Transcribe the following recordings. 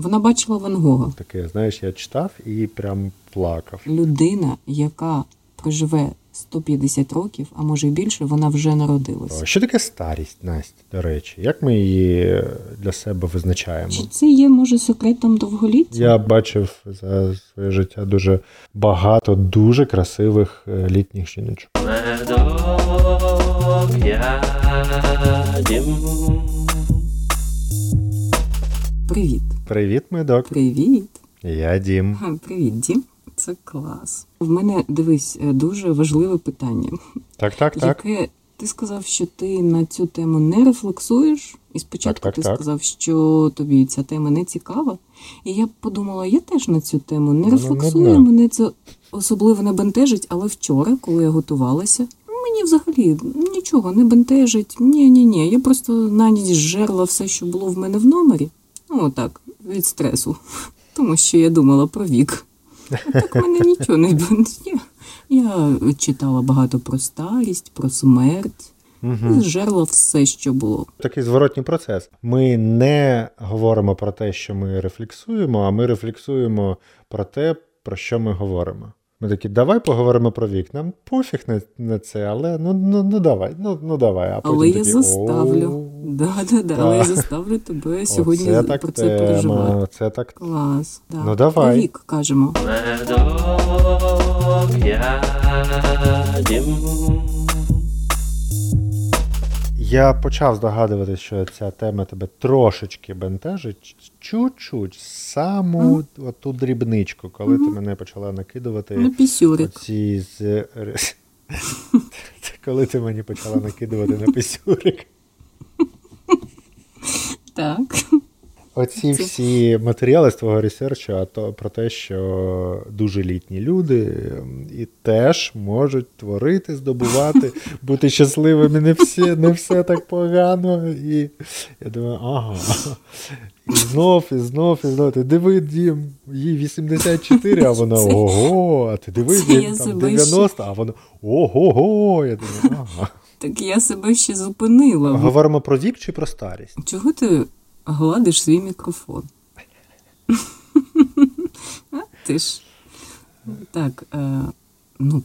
Вона бачила Ван Гога. Таке, знаєш, я читав і прям плакав. Людина, яка проживе 150 років, а може й більше, вона вже народилася. Що таке старість, Настя, до речі? Як ми її для себе визначаємо? Чи це є, може, секретом довголіття? Я бачив за своє життя дуже багато дуже красивих е, літніх жіночок. Медок я дім. Привіт. Привіт, медок. Привіт. Я Дім. Привіт, Дім. Це клас. В мене дивись е, дуже важливе питання. Так, так, так. Яке ти сказав, що ти на цю тему не рефлексуєш, і спочатку Так, так, ти так. сказав, що тобі ця тема не цікава. І я подумала, я теж на цю тему не Ну, рефлексую. ну, ну. Мене це особливо не бентежить, але вчора, коли я готувалася, мені взагалі нічого не бентежить. Ні, ні, ні. Я просто на ніч жерла все, що було в мене в номері. Ну, отак, від стресу. Тому що я думала про вік. А так мене нічого не бентежить. Я читала багато про старість, про смерть. Угу. І жерла все, що було. Такий зворотній процес. Ми не говоримо про те, що ми рефлексуємо, а ми рефлексуємо про те, про що ми говоримо. Ми такі, давай поговоримо про вік. Нам пофіг на, на це, але ну, ну, ну давай, ну, ну давай. А потім Але я заставлю. Да, да, да. Але я заставлю тебе сьогодні оце так про це переживати. це так. Клас. Да. Ну, давай. Про вік кажемо. Медок я дім. Я почав здогадувати, що ця тема тебе трошечки бентежить. Чуть-чуть, саму оту дрібничку, коли ти мене почала накидувати. На. Оці з... Коли ти мені почала накидувати на пісюрик. Так. Оці всі матеріали з твого ресерчу, а то про те, що дуже літні люди ем, і теж можуть творити, здобувати, бути щасливими. Не всі, не все так погано. І я думаю, ага. І знов, і знов, і знов. Ти диви, Дім, їй 84, а вона ого, а ти диви, Дім, там 90, а вона ого-го. Я думаю, ага. Так я себе ще зупинила. Говоримо про вік чи про старість? Чого ти гладиш свій мікрофон? Ти ж. Так, е, ну,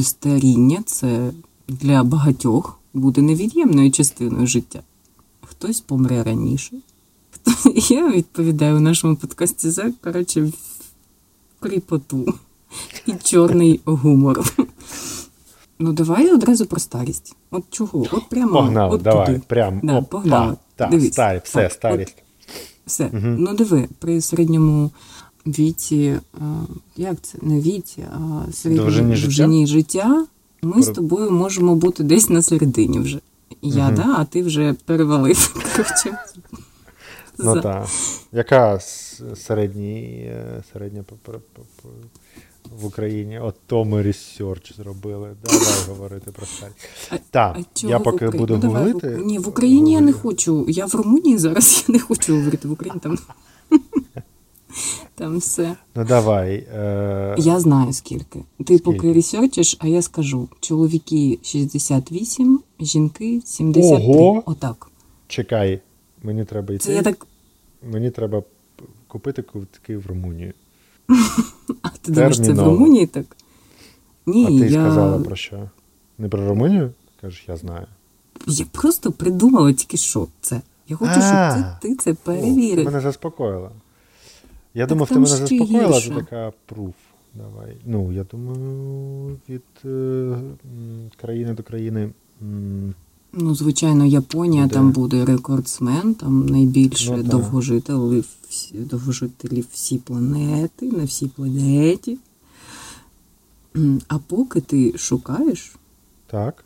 старіння це для багатьох буде невід'ємною частиною життя. Хтось помре раніше. Хто... Я відповідаю у нашому подкасті за, коротше, кріпоту і чорний гумор. Ну, давай одразу про старість. От чого? От прямо. Погнали, от давай, туди. прям. Да, опа, погнали. Так, Дивись. старі, все, Так, старість. Все. Ну диви, при середньому віці, а, як це? Не віці, а середньому Довжині життя? ми з тобою можемо бути десь на середині вже. Я, Мгм. да, а ти вже перевалив. Коротше, Ну так. Яка е, середня по- в Україні? От то ми research зробили. Давай говорити про. А- Так, я поки Україні? буду Ну, давай, гуглити. Ук- Ні, в Україні я не хочу. Я в Румунії зараз я не хочу говорити в Україні там. Там все. Ну давай. Е... Я знаю скільки. Ти поки Скільки? ресерчиш, а я скажу: чоловіки 68, жінки 73. Ого! Отак. Чекай, мені треба йти. Це я так. Мені треба купити квитки в Румунію. А ти думаєш, це в Румунії так? Ні, а ти я... сказала про що? Не про Румунію? Кажеш, я знаю. я просто придумала тільки що це. Я хочу, щоб А. це, ти це О, ти перевірив. мене заспокоїла. Я Так думав, ти мене заспокоїла, це така пруф. Давай. Ну, я думаю, від е, країни до країни. м, Ну, звичайно, Японія Буде. там буде рекордсмен, там найбільше Ну, довгожителів, всі, довгожителів всі планети, на всій планеті. А поки ти шукаєш, Так.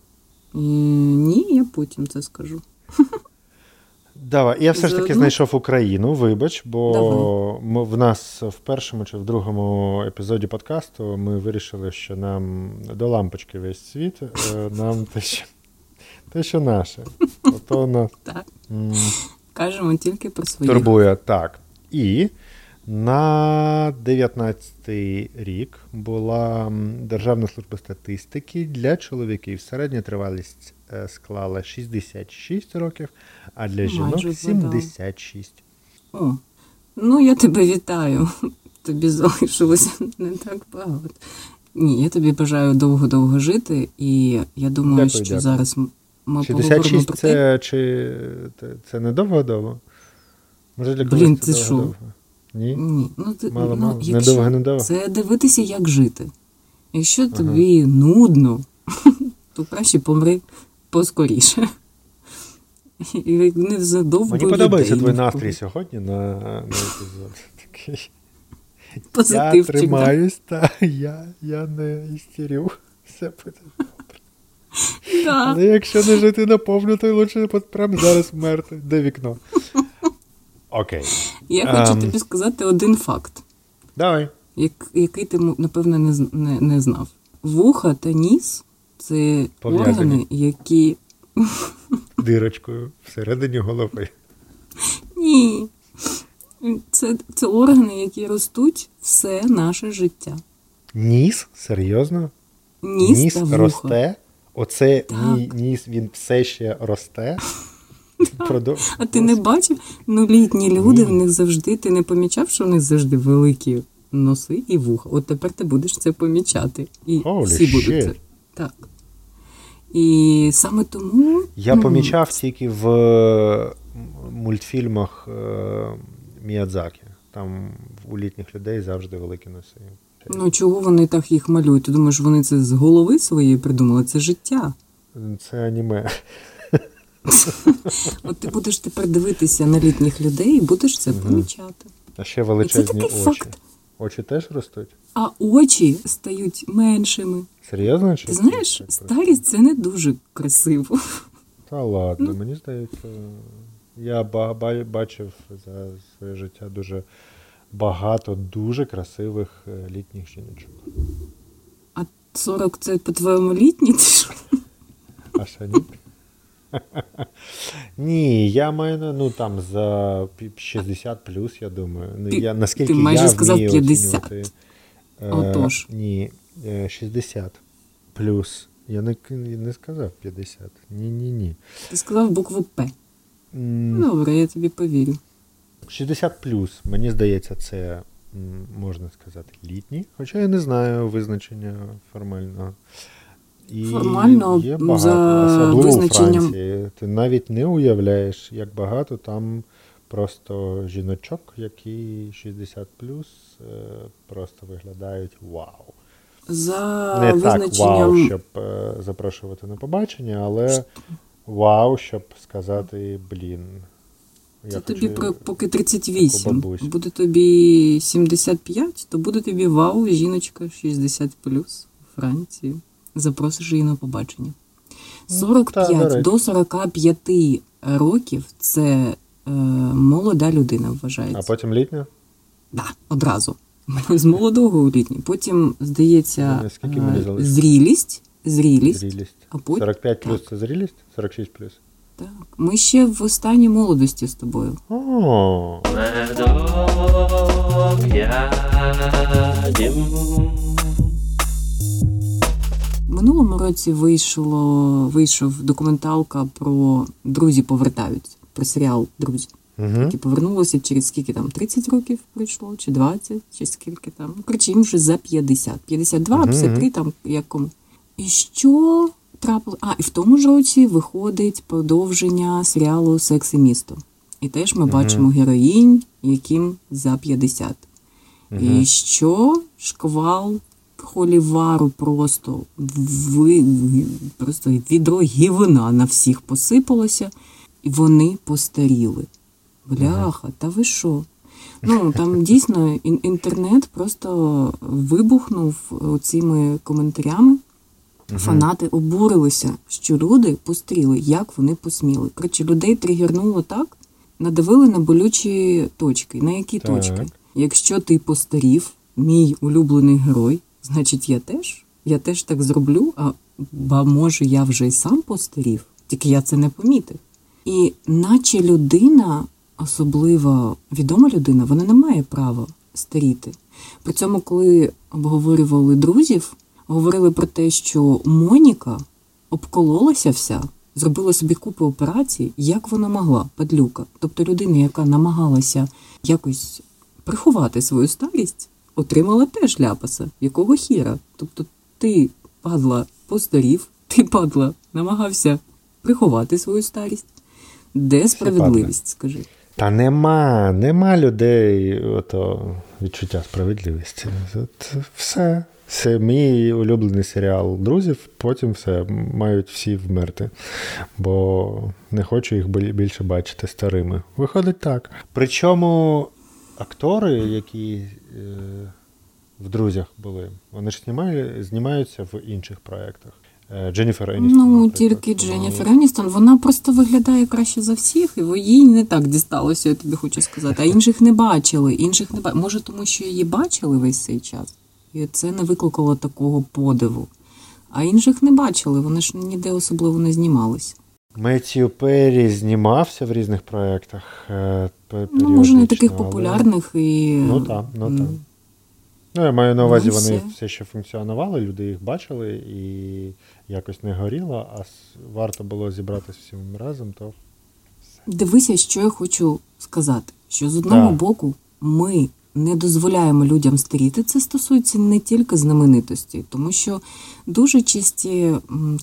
е, ні, я потім це скажу. Давай. Я все ж таки знайшов Україну, вибач, бо ми, в нас в першому чи в другому епізоді подкасту ми вирішили, що нам до лампочки весь світ, е, нам те, що, те, що наше. Ото нас Так, кажемо тільки про свої. турбує так. І на 19-й рік була Державна служба статистики для чоловіків. Середня тривалість е, склала 66 років, а для жінок 76. О, Ну, я тебе вітаю. Тобі залишилося не так багато. Ні, я тобі бажаю довго-довго жити, і я думаю, Дякую, що дякую. зараз ми 66 про це чи це, не довго-довго? Може для Блін, це ти що? Ні? Ні, ну, ти, Мало, ну, мало. якщо Недовго, недовго. Це дивитися, як жити. Якщо тобі нудно, то краще помри поскоріше. І не задовбуй Мені подобається твій настрій сьогодні на, на епізод. Такий. Я Позитивчик, да? тримаюсь, та я, я не істерю. Все буде. Да. Але якщо не жити наповну, то лучше прямо зараз вмерти. Де вікно? Окей. Я хочу Ем. тобі сказати один факт, Давай. який ти, напевно, не, не, не знав. Вуха та ніс це органи, які. Дирочкою всередині голови. Ні. Це, це органи, які ростуть все наше життя. Ніс? Серйозно? Ніс, ніс та вуха. росте? Оце Так. мій ніс, він все ще росте? Продов- А ти не бачив? Ну, літні люди, Ні. в них завжди, ти не помічав, що в них завжди великі носи і вуха. От тепер ти будеш це помічати. І Holy всі будуть це. Так. І саме тому. Я ну, помічав тільки в мультфільмах е, Міядзакі. Там у літніх людей завжди великі носи. Ну, чого вони так їх малюють? Ти думаєш, вони це з голови своєї придумали? Це життя. Це аніме. От ти будеш тепер дивитися на літніх людей і будеш це помічати. А ще величезні очі. факт. Очі теж ростуть? А очі стають меншими. Серйозно? Чи Ти знаєш, старість це не дуже красиво. Та Ну. мені здається, я ба- ба- бачив за своє життя дуже багато дуже красивих е, літніх жіночок. А 40 це по-твоєму літні? А що ні? Ні, я маю ну там за 60 плюс, я думаю. Ну, Ти- я, наскільки ти майже я сказав 50. оцінювати, е, Отож. Ні, е, 60 плюс. Я не, не сказав 50. Ні, ні. Ти сказав букву П. М, Добре, я тобі повірю. 60 плюс, мені здається, це можна сказати літні, хоча я не знаю визначення формального. І Формально, є багато, за особливо визначенням- у Франції. Ти навіть не уявляєш, як багато там просто жіночок, які 60 плюс е, просто виглядають вау. За Не так вау, щоб е, запрошувати на побачення, але вау, щоб сказати, блін. Це я тобі хочу про поки 38. Буде тобі 75, то буде тобі вау, жіночка 60 плюс у Франції. Запросиш її на побачення. Ну, 45 та, до 45 років це е, молода людина вважається. А потім літня? Да, одразу. З молодого у літній. Потім, здається, е, зрілість. Зрілість. Зрілість. А потім 45 плюс це зрілість? 46 плюс. Так. Ми ще в останній молодості з тобою. О, минулому році вийшло, вийшов документалка про друзі повертаються. Про серіал Друзі. угу. Які повернулися через скільки там 30 років пройшло, чи 20, чи скільки там. Ну, коротше, їм вже за 50. 52, Мгм, 53 там якому. І що трапило? А, і в тому ж році виходить продовження серіалу Секс і місто. І теж ми бачимо героїнь, яким за 50. І що шквал холівару просто ви, просто відро гівна на всіх посипалося, і вони постаріли. Бляха, та ви що? Ну там дійсно інтернет просто вибухнув цими коментарями. Фанати обурилися, що люди постріли, як вони посміли. Коротше, людей тригернуло так, надавили на болючі точки. На які Так. точки? Якщо ти постарів, мій улюблений герой, значить я теж. Я теж так зроблю, а ба може я вже й сам постарів, тільки я це не помітив. І наче людина, особливо відома людина, вона не має права старіти. При цьому, коли обговорювали друзів, говорили про те, що Моніка обкололася вся зробила собі купу операцій, як вона могла, падлюка. Тобто людина, яка намагалася якось приховати свою старість, отримала теж ляпаса. Якого хіра? Тобто ти, падла, постарів, ти, падла, намагався приховати свою старість. Де справедливість, скажи? Та нема, нема людей ото відчуття справедливості. От все. Це мій улюблений серіал друзів, потім все мають всі вмерти, бо не хочу їх бі- більше бачити старими. Виходить так. Причому актори, які е, в друзях були, вони ж знімали, знімаються в інших проєктах. Е, Дженніфер Еністон. Ну, наприклад. тільки Тому- Дженніфер Еністон, вона просто виглядає краще за всіх, і їй не так дісталося, я тобі хочу сказати. А інших не бачили. Інших не ба... Може, тому що її бачили весь цей час. І це не викликало такого подиву. А інших не бачили, вони ж ніде особливо не знімалися. Меттью Перрі знімався в різних проєктах. е, Ну, може, не таких популярних і. Ну так, ну так. Ну, я маю на увазі, Ну, вони все. все ще функціонували, люди їх бачили і якось не горіло, а варто було зібратися всім разом, то Дивися, що я хочу сказати: що з одного Так. боку ми не дозволяємо людям старіти. Це стосується не тільки знаменитості, тому що дуже часті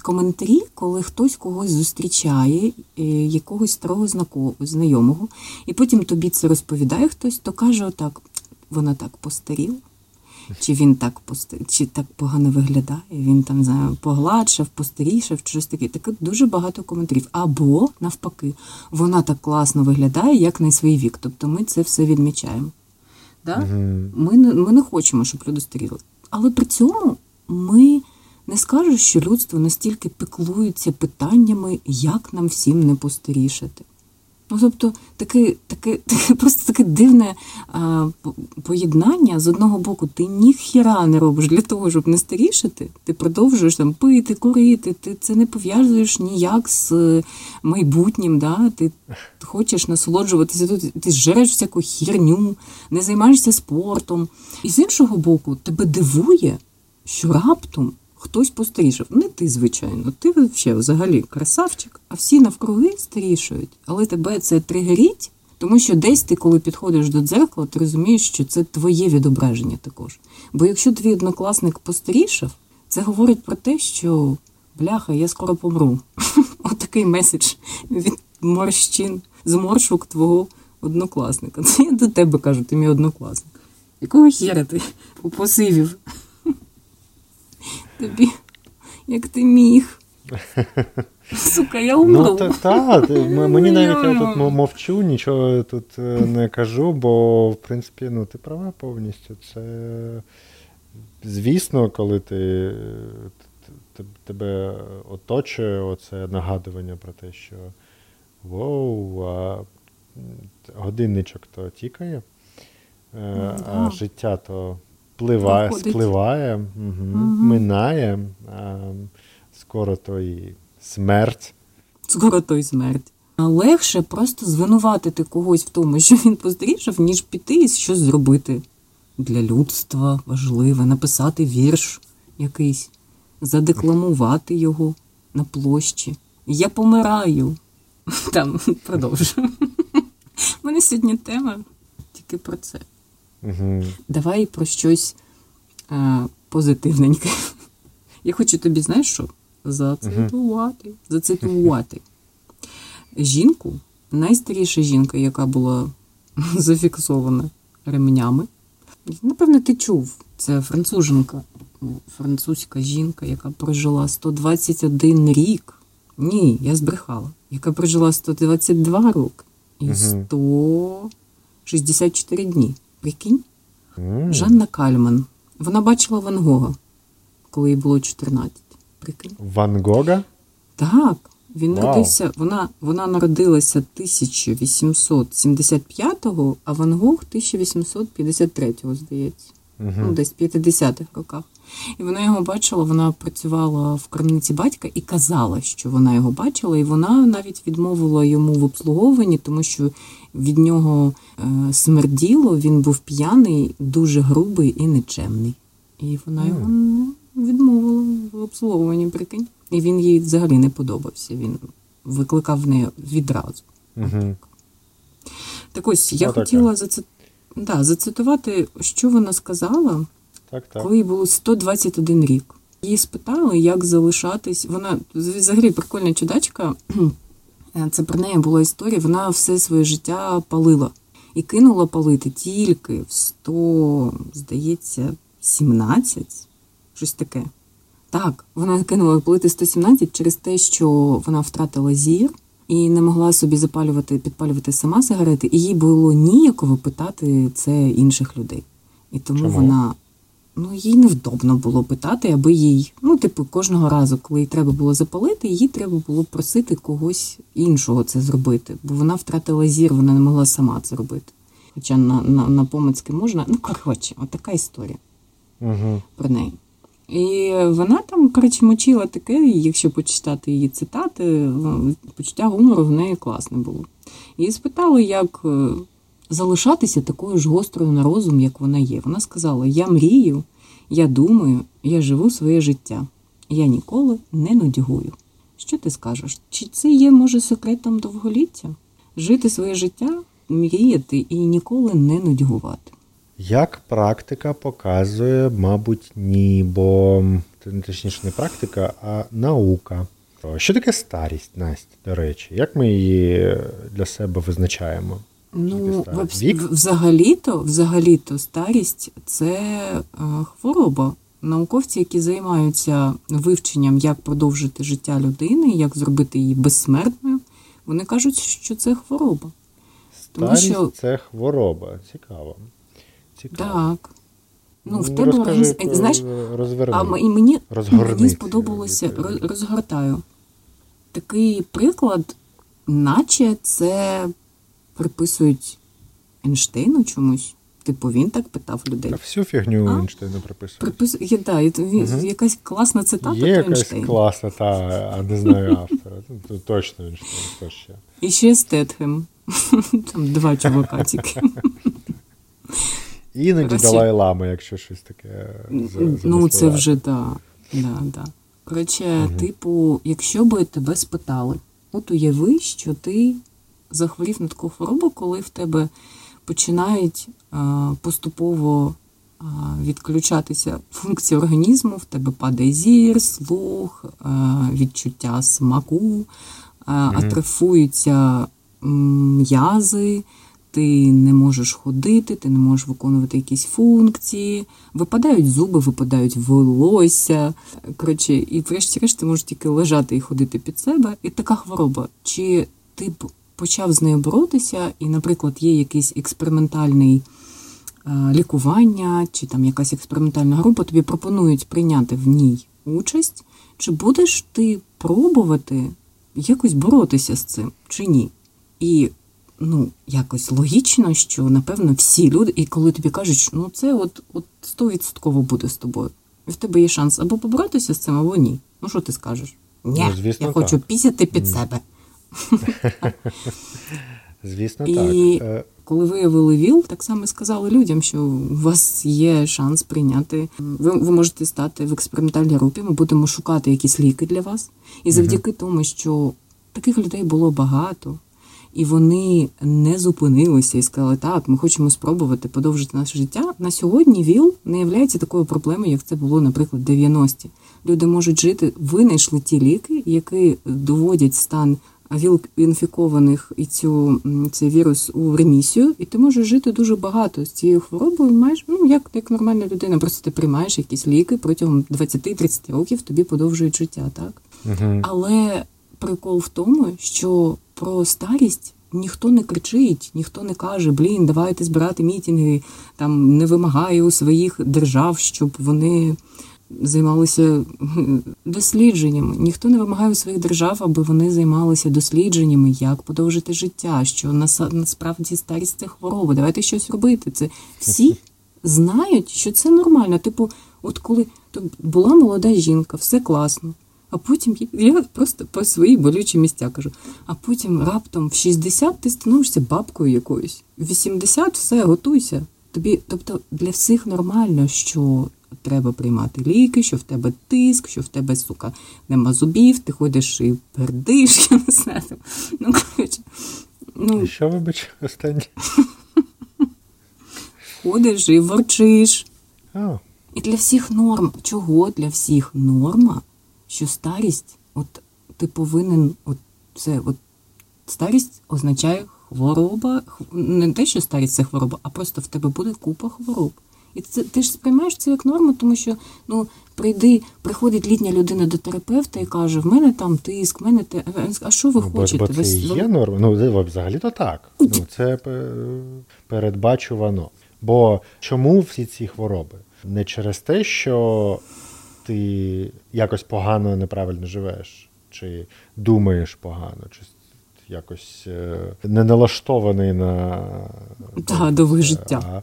коментарі, коли хтось когось зустрічає, е, якогось старого знайомого, і потім тобі це розповідає хтось, то каже отак: вона так постаріла. Чи він так чи так погано виглядає, він там не знаю, погладшав, постарішав, щось таке. Таке дуже багато коментарів. Або навпаки, вона так класно виглядає, як на свій вік. Тобто ми це все відмічаємо. Да? Угу. Ми, не, ми не хочемо, щоб люди старіли. Але при цьому ми не скажемо, що людство настільки піклується питаннями, як нам всім не постарішати. Ну, тобто, таке, таке, таке просто таке дивне а, поєднання. З одного боку, ти ніхіра не робиш для того, щоб не старішати. Ти продовжуєш там пити, курити, ти це не пов'язуєш ніяк з е, майбутнім. Да? Ти хочеш насолоджуватися тут, ти жереш всяку хірню, не займаєшся спортом. І з іншого боку, тебе дивує, що раптом хтось постарішав. Не ти, звичайно, ти взагалі, красавчик, а всі навкруги старішають. Але тебе це тригерить, тому що десь ти, коли підходиш до дзеркала, ти розумієш, що це твоє відображення також. Бо якщо твій однокласник постарішав, це говорить про те, що бляха, я скоро помру. Отакий меседж від морщин, зморшок твого однокласника. Це я до тебе кажу, ти мій однокласник. Якого хіра ти посивів? Тобі, як ти міг. Сука, я умру. Ну, та, та, мені навіть я тут мовчу, нічого тут е, не кажу, бо в принципі ну, ти права повністю. Це звісно, коли ти е, тебе оточує оце нагадування про те, що воу, а годинничок то тікає, е, а життя то пливає, Проходить. спливає, угу, Мгм. минає, а скоро то і смерть. Скоро той смерть. А Легше просто звинуватити когось в тому, що він постарішав, ніж піти і щось зробити для людства важливе, написати вірш якийсь, задекламувати його на площі. Я помираю. Там продовжую. У мене сьогодні тема тільки про це. Угу. Давай про щось е, позитивненьке. Я хочу тобі, знаєш що? Зацитувати. Зацитувати. Жінку, найстаріша жінка, яка була зафіксована ремнями. Напевно, ти чув. Це француженка, французька жінка, яка прожила 121 рік. Ні, я збрехала. Яка прожила 122 роки і 164 дні. Прикинь? М. Жанна Кальман. Вона бачила Ван Гога, коли їй було 14. Прикинь? Ван Гога? Так, він Вау. народився. Вона, вона народилася 1875-го, а Ван Гог 1853-го, здається. Ну, Угу. десь в 50-х роках. І вона його бачила, вона працювала в крамниці батька і казала, що вона його бачила, і вона навіть відмовила йому в обслуговуванні, тому що від нього е, смерділо, він був п'яний, дуже грубий і нечемний. І вона його відмовила в обслуговуванні, прикинь. І він їй взагалі не подобався. Він викликав в неї відразу. Угу. Так ось я Отаке. хотіла заци... да, зацитувати, що вона сказала, Так, так. коли їй було 121 рік. Її спитали, як залишатись. Вона взагалі прикольна чудачка. Це про неї була історія. Вона все своє життя палила і кинула палити тільки в 100, здається, 17, щось таке. Так, вона кинула палити 117 через те, що вона втратила зір і не могла собі запалювати, підпалювати сама сигарети, і їй було ніяково питати це інших людей. І тому Чому? вона. Ну, їй невдобно було питати, аби їй, ну, типу, кожного разу, коли їй треба було запалити, їй треба було просити когось іншого це зробити, бо вона втратила зір, вона не могла сама це робити. Хоча на, на, на помицьки можна. Ну, коротше, от така історія Угу. про неї. І вона там, коротше, мочила таке, і якщо почитати її цитати, почуття гумору в неї класне було. Її спитали, як е, залишатися такою ж гострою на розум, як вона є. Вона сказала: Я мрію, я думаю, я живу своє життя. Я ніколи не нудьгую. Що ти скажеш? Чи це є, може, секретом довголіття? Жити своє життя, мріяти і ніколи не нудьгувати. Як практика показує, мабуть, ні, бо точніше не практика, а наука. Що таке старість, Настя, до речі? Як ми її для себе визначаємо? Ну, взагалі-то, взагалі-то старість це е, хвороба. Науковці, які займаються вивченням, як продовжити життя людини, як зробити її безсмертною, вони кажуть, що це хвороба. Тому Старість що- це хвороба. Цікаво. Цікаво. Так. Ну, в Ну, тебе розкажи. Знаєш, розверни. а мені, мені сподобалося, розгортаю. Такий приклад, наче це приписують Ейнштейну чомусь. Типу, він так питав людей. Та всю фігню А? Ейнштейна приписують. Припис... Є, да, він- Мгм. якась класна цитата Є якась Ейнштейна. класна, та, а не знаю автора. Ну, точно Ейнштейн, хто ще. І ще Стетхем. Там два чувака тільки. Іноді. Далай Лама, якщо щось таке. Ну, це вже да. да, да. Коротше, типу, якщо би тебе спитали, от уяви, що ти захворів на таку хворобу, коли в тебе починають а, поступово а, відключатися функції організму, в тебе падає зір, слух, а, відчуття смаку, атрофуються м'язи, ти не можеш ходити, ти не можеш виконувати якісь функції, випадають зуби, випадають волосся. Коротше, і врешті-решт ти можеш тільки лежати і ходити під себе. І така хвороба. Чи ти б почав з нею боротися, і, наприклад, є якийсь експериментальний е, лікування, чи там якась експериментальна група, тобі пропонують прийняти в ній участь, чи будеш ти пробувати якось боротися з цим, чи ні? І ну, якось логічно, що напевно всі люди, і коли тобі кажуть, що ну це от, от 100% буде з тобою. І в тебе є шанс або поборотися з цим, або ні. Ну що ти скажеш? Ні, Ну, звісно, я хочу так. пісяти під себе. Звісно, так. Е, Коли виявили ВІЛ, так само і сказали людям, що у вас є шанс прийняти. Ви, ви можете стати в експериментальній групі. Ми будемо шукати якісь ліки для вас. І завдяки тому, що таких людей було багато, і вони не зупинилися і сказали, так, ми хочемо спробувати подовжити наше життя. На сьогодні ВІЛ не є такою проблемою, як це було, наприклад, в 90-ті. Люди можуть жити, винайшли ті ліки, які доводять стан ВІЛ-інфікованих і цю, цей вірус у ремісію, і ти можеш жити дуже багато з цією хворобою. Маєш, ну як, як нормальна людина, просто ти приймаєш якісь ліки протягом 20-30 років тобі подовжують життя, так? мгм. Але прикол в тому, що про старість ніхто не кричить, ніхто не каже, блін, давайте збирати мітинги, там не вимагає у своїх держав, щоб вони займалися дослідженнями. Ніхто не вимагає у своїх держав, аби вони займалися дослідженнями, як подовжити життя, що насправді старість це хвороба. Давайте щось робити. Це всі знають, що це нормально. Типу, от коли то була молода жінка, все класно. А потім я- я просто по свої болючі місця кажу. А потім раптом в 60 ти становишся бабкою якоюсь. В 80 все, готуйся. Тобі, тобто для всіх нормально, що треба приймати ліки, що в тебе тиск, що в тебе, сука, нема зубів, ти ходиш і пердиш, я не знаю. Ну, коротше, ну, І що, вибач, останнє? ходиш і ворчиш. А, І для всіх норм. Чого для всіх норма, що старість, от ти повинен, от це от старість означає хвороба. Не те, що старість це хвороба, а просто в тебе буде купа хвороб. І це ти ж сприймаєш це як норму, тому що ну прийди, приходить літня людина до терапевта і каже: в мене там тиск, в мене те. А що ви ну, хочете? бо це Ви є норма. Ну, взагалі-то так. Ну, це передбачувано. Бо чому всі ці хвороби? Не через те, що ти якось погано неправильно живеш, чи думаєш погано, чи якось е, не налаштований на Да, довге життя. А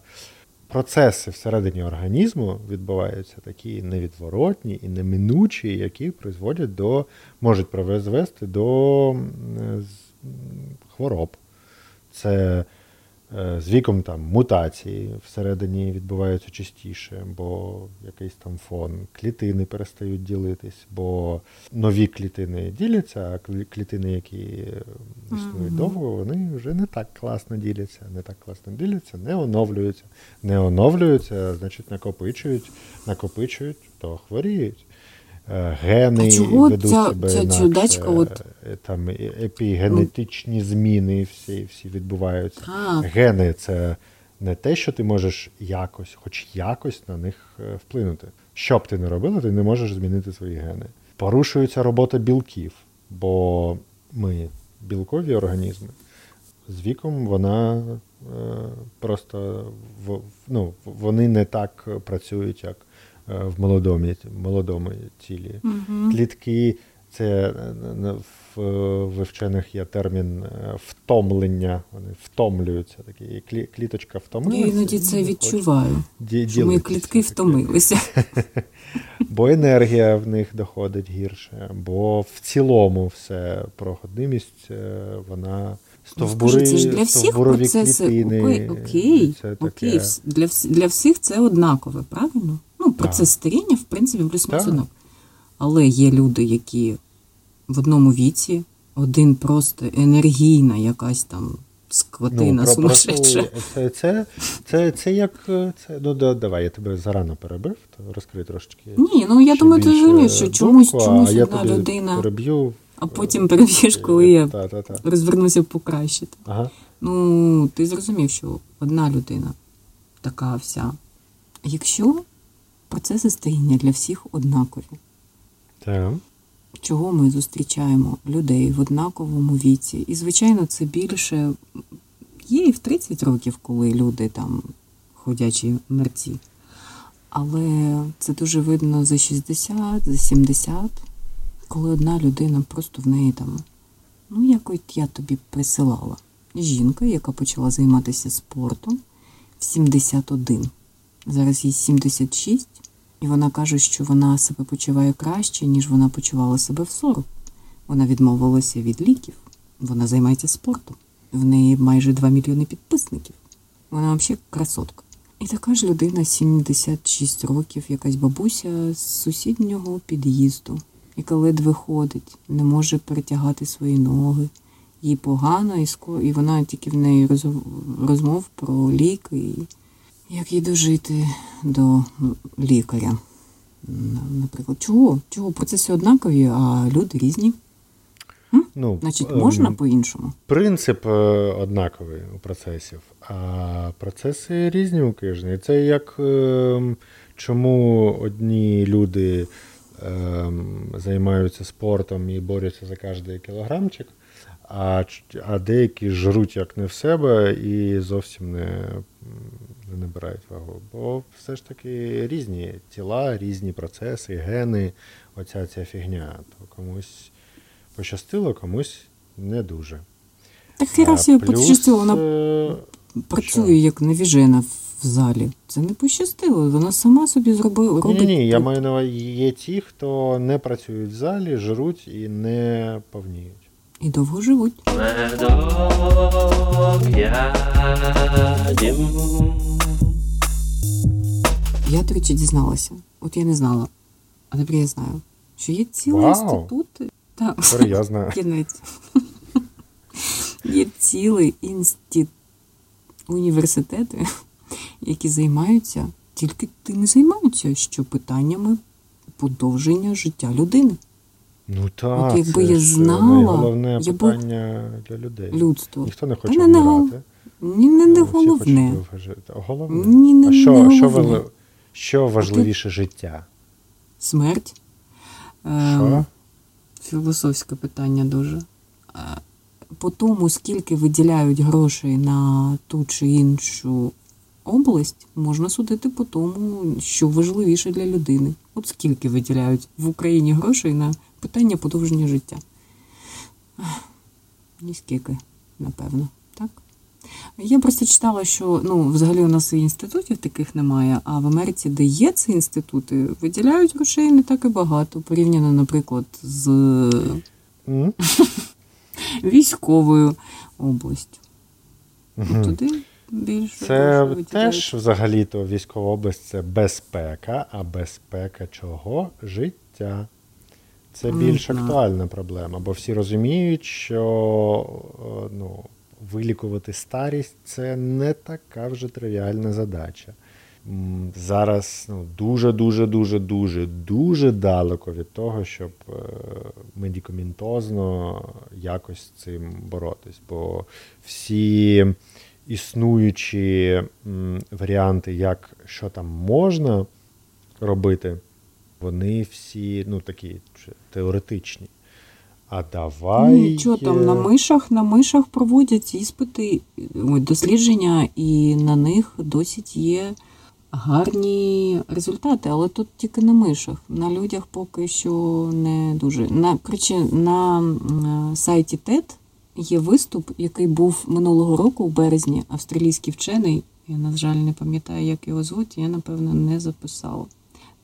процеси всередині організму відбуваються такі невідворотні і неминучі, які призводять до, можуть призвести до хвороб. Це з віком там мутації всередині відбуваються частіше, бо якийсь там фон, клітини перестають ділитись, бо нові клітини діляться, а клітини, які е, існують Мгм. довго, вони вже не так класно діляться, не так класно діляться, не оновлюються. Не оновлюються, значить накопичують, накопичують, то хворіють. Е, Гени чого ведуть ця- себе ця інакше, чудачка от- е, там е- епігенетичні зміни всі, всі відбуваються. А, Гени це не те, що ти можеш якось, хоч якось на них вплинути. Що б ти не робила, ти не можеш змінити свої гени. Порушується робота білків, бо ми білкові організми. З віком вона просто в, ну, вони не так працюють, як в молодому, молодому тілі. угу. Клітки це е, е, в, в вчених є термін е, втомлення. Вони втомлюються. Такі клі, кліточка Я іноді це відчуваю. ді- Що мої клітки втомилися. Бо енергія в них доходить гірше, бо в цілому все проходимість, е, вона стовбури, Ну, це ж для всіх процеси. клітини. Окей, окей, це таке. окей. Для, для всіх це однакове, правильно? Ну, процес старіння, в принципі, плюс-мінус Так. Але є люди, які в одному віці, один просто енергійна якась там скотина про- сумасшедша. просто Це, це, це, це як е, це. Ну да, давай, я тебе зарано перебив, то розкрий трошечки. Ні, ну я ще думаю, ти більше розумієш, що чомусь, думку, чомусь а я одна тобі людина, переб'ю. а потім переб'єш, коли я Та, та, та. розвернуся покращити. Ага. Ну, ти зрозумів, що одна людина така вся. Якщо процеси старіння для всіх однакові, Так. чого ми зустрічаємо людей в однаковому віці? І, звичайно, це більше є і в 30 років, коли люди там ходячі мерці. Але це дуже видно за 60, за 70, коли одна людина просто в неї там, ну, як от я тобі присилала. Жінка, яка почала займатися спортом в 71. Зараз їй 76, і вона каже, що вона себе почуває краще, ніж вона почувала себе в 40. Вона відмовилася від ліків. Вона займається спортом. В неї майже 2 мільйони підписників. Вона взагалі красотка. І така ж людина 76 років, якась бабуся з сусіднього під'їзду, яка ледве ходить, не може перетягати свої ноги. Їй погано, і, ско- і вона тільки в неї роз- розмов про ліки, як їй дожити до лікаря. Наприклад, чого? Чого процеси однакові, а люди різні? Ну, Значить, ем, можна по-іншому? Принцип е, однаковий у процесів, а процеси різні у кожній. Це як ем, чому одні люди ем, займаються спортом і борються за кожний кілограмчик, а, а деякі жруть як не в себе і зовсім не, не набирають вагу. Бо все ж таки різні тіла, різні процеси, гени, оця ця фігня. То комусь пощастило, комусь не дуже. Так плюс, пощастило, вона е, працює як навіжена в залі. Це не пощастило. Вона сама собі зробила. Ні, робить. ні, ні, я маю на увазі, є ті, хто не працюють в залі, жруть і не повніють. І довго живуть. Медок ядем. Я, до речі, дізналася. От я не знала, а тепер я знаю, що є цілий Вау. інститут. Так, Тепер я знаю. кінець. Є цілий інститут університети, які займаються тільки тим займаються, що питаннями подовження життя людини, Ну так, От якби це я знала, головне я б- питання для людей. людство. Ніхто не Та хоче не, не, вмирати. ні, не, не Всі хочуть головне. довго жити. Головне. Ні, не, а що, не що, головне. вали- що важливіше життя? Смерть. Ем, Що? Філософське питання дуже. Е, По тому, скільки виділяють грошей на ту чи іншу область, можна судити по тому, що важливіше для людини. От скільки виділяють в Україні грошей на питання подовження життя. Ні скільки, напевно? Я просто читала, що ну, взагалі у нас і інститутів таких немає, а в Америці, де є ці інститути, виділяють грошей не так і багато, порівняно, наприклад, з М? військовою областю. Мгм. Туди більше Це теж взагалі-то військова область це безпека, а безпека чого? Життя. Це більш актуальна проблема, бо всі розуміють, що е, ну, вилікувати старість це не така вже тривіальна задача. Зараз ну, дуже, дуже, дуже, дуже, дуже далеко від того, щоб е, медикаментозно якось цим боротись. Бо всі існуючі варіанти, як що там можна робити, вони всі ну, такі теоретичні. А давай. Нічого Ну, там на мишах, на мишах проводять іспити, дослідження, і на них досить є гарні результати, але тут тільки на мишах. На людях поки що не дуже. На, коротше, на сайті TED є виступ, який був минулого року в березні, австралійський вчений. Я, на жаль, не пам'ятаю, як його звуть, я, напевно, не записала.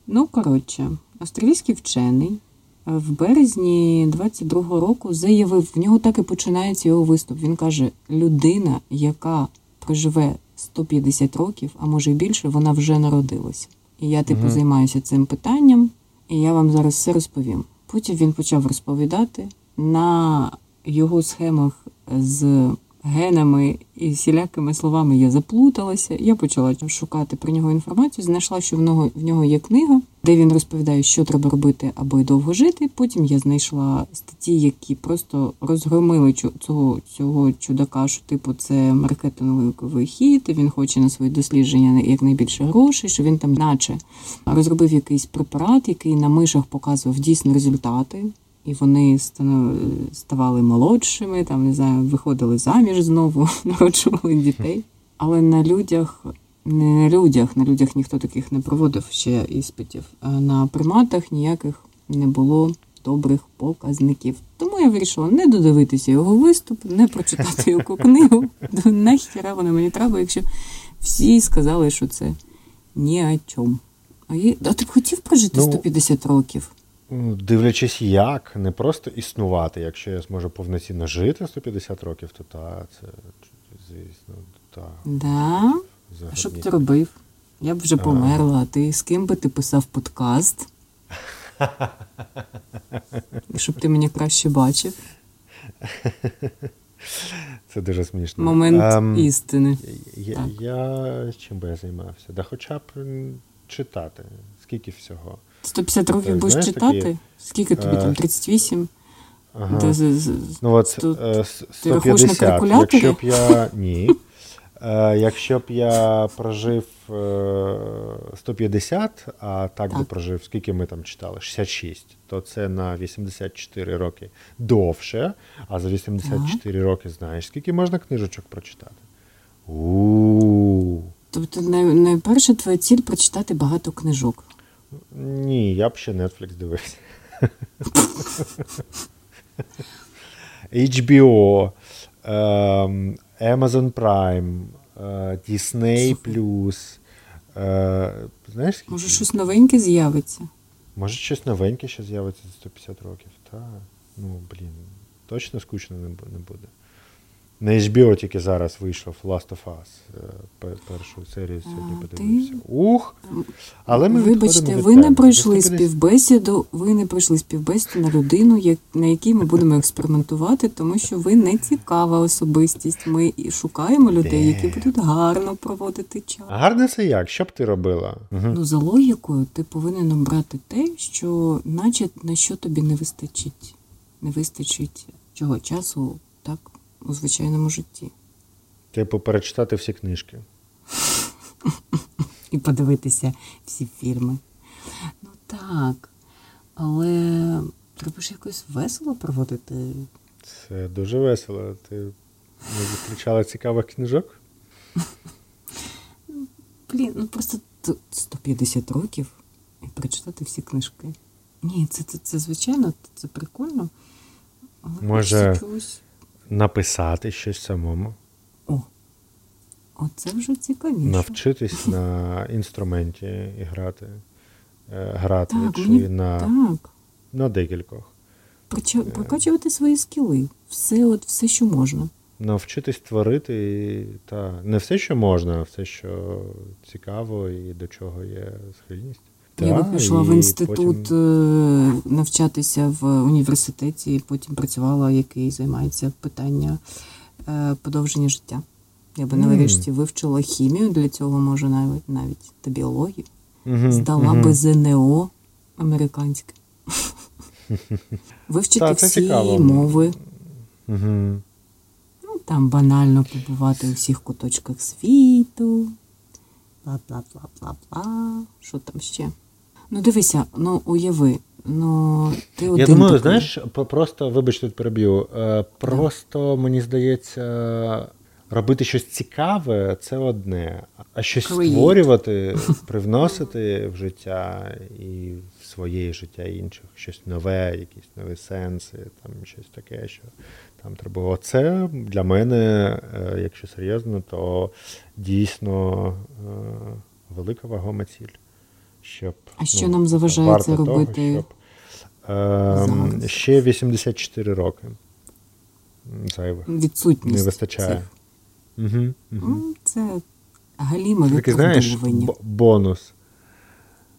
Ну, коротше, австралійський вчений в березні 22-го року заявив, в нього так і починається його виступ. Він каже: людина, яка проживе 150 років, а може й більше, вона вже народилася. І я, типу, Мгм. займаюся цим питанням, і я вам зараз все розповім. Потім він почав розповідати на його схемах з генами і всілякими словами я заплуталася. Я почала шукати про нього інформацію. Знайшла, що в нього в нього є книга, де він розповідає, що треба робити, аби довго жити. Потім я знайшла статті, які просто розгромили цього, цього чудака, що типу це маркетинговий хід. Він хоче на свої дослідження якнайбільше грошей, що він там, наче, розробив якийсь препарат, який на мишах показував дійсно результати. І вони ставали молодшими, там не знаю, виходили заміж знову, народжували дітей. Але на людях, не на людях, на людях ніхто таких не проводив ще іспитів. А на приматах ніяких не було добрих показників. Тому я вирішила не додивитися його виступ, не прочитати його книгу. Нахіра вона мені треба, якщо всі сказали, що це ні о чому. А, я... ти б хотів прожити Ну, 150 років? Дивлячись, як, не просто існувати. Якщо я зможу повноцінно жити 150 років, то та, це, звісно, та. Да? А що б ти робив? Я б вже померла, а ти з ким би ти писав подкаст? Щоб ти мене краще бачив. Це дуже смішно. Момент Ем, істини. я, Так. я чим би я займався? Да хоча б читати. Скільки всього? 150 років Ти будеш знаєш читати? такі, Скільки тобі там? 38? Ага. Де з- з- Ну от сто- е, ти на 150. калькуляторі? Якщо б я. Ні. Е, Якщо б я прожив е, 150, а так би прожив, скільки ми там читали? 66, то це на 84 роки довше. А за 84 роки знаєш, скільки можна книжечок прочитати? у Тобто най- найперше твоя ціль прочитати багато книжок. Ні, я б ще Netflix дивився. HBO, ем, Amazon Prime, е, Disney Plus. Е, Знаєш. Може, щось новеньке з'явиться. Може, щось новеньке ще з'явиться за 150 років. Та, ну, блін, точно скучно не буде. На HBO тільки зараз вийшов Last of Us. е, Першу серію сьогодні А, ти- Ух! Але ми Вибачте, ви не пройшли співбесіду, ви не пройшли співбесіду на людину, як- на якій ми будемо експериментувати, тому що ви не цікава особистість. Ми і шукаємо людей, які будуть гарно проводити час. А гарне це як? Що б ти робила? Угу. Ну, за логікою, ти повинен обрати те, що, наче на що тобі не вистачить. Не вистачить чого часу, у звичайному житті. Типу, перечитати всі книжки. І подивитися всі фільми. Ну так. Але треба ж якось весело проводити. Це дуже весело. Ти не зустрічала цікавих книжок? Блін, ну просто т- 150 років і прочитати всі книжки. Ні, це, це, це звичайно, це прикольно. Але Може, чогось. Написати щось самому, О, оце вже цікавіше. навчитись на інструменті і грати, е, грати Так, чи мені- на, Так. на декількох. Проча- Прокачувати свої скіли. Все, от, все, що можна. Навчитись творити і, та не все, що можна, а все, що цікаво і до чого є схильність. Я Та, пішла в інститут потім- е, навчатися в університеті, і потім працювала, який займається питання е, подовження життя. Я би Мгм. нарешті вивчила хімію, для цього може навіть навіть та біологію. Мгм, Здала мгм. би ЗНО американське. Вивчити Та, всі цікаво. мови. Мгм. Ну, там банально побувати у всіх куточках світу. Бла-бла-бла-бла-бла. Що там ще? Ну, дивися, ну уяви, ну ти один Я думаю, такий. знаєш, просто, вибач, тут переб'ю. е, Просто мені здається, робити щось цікаве це одне, а щось Create. створювати, привносити в життя і в своє життя інших, щось нове, якісь нові сенси, там щось таке, що там треба. Оце для мене, е, якщо серйозно, то дійсно е, велика вагома ціль. Щоб, А що нам заважає це того, робити щоб, ем, зараз? ще 84 роки. Зайвих. Відсутність. Не вистачає. Угу, угу. Ну, це галіме Це такий, знаєш, бонус.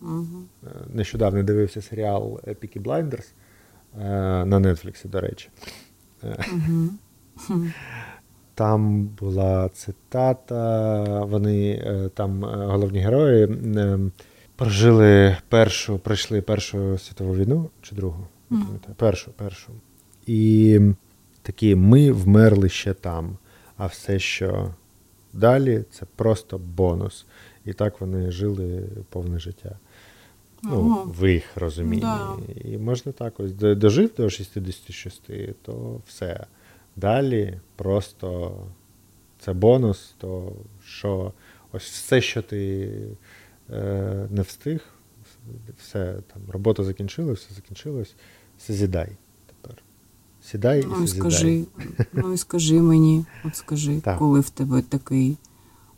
Е, Нещодавно дивився серіал Peaky Blinders е, на Нетфліксі, до речі. Мгм. Там була цитата. Вони там головні герої е, прожили першу, пройшли Першу світову війну чи другу? Не Першу, першу. І такі ми вмерли ще там, а все, що далі, це просто бонус. І так вони жили повне життя. Ну, Ага. в їх розумінні. Да. І можна так ось дожив до 66, то все. Далі просто це бонус, то що ось все, що ти не встиг, все там, робота закінчилась, все закінчилось, созідай тепер. Сідай і Ну, скажи, ну і скажи мені, от скажи, Так. коли в тебе такий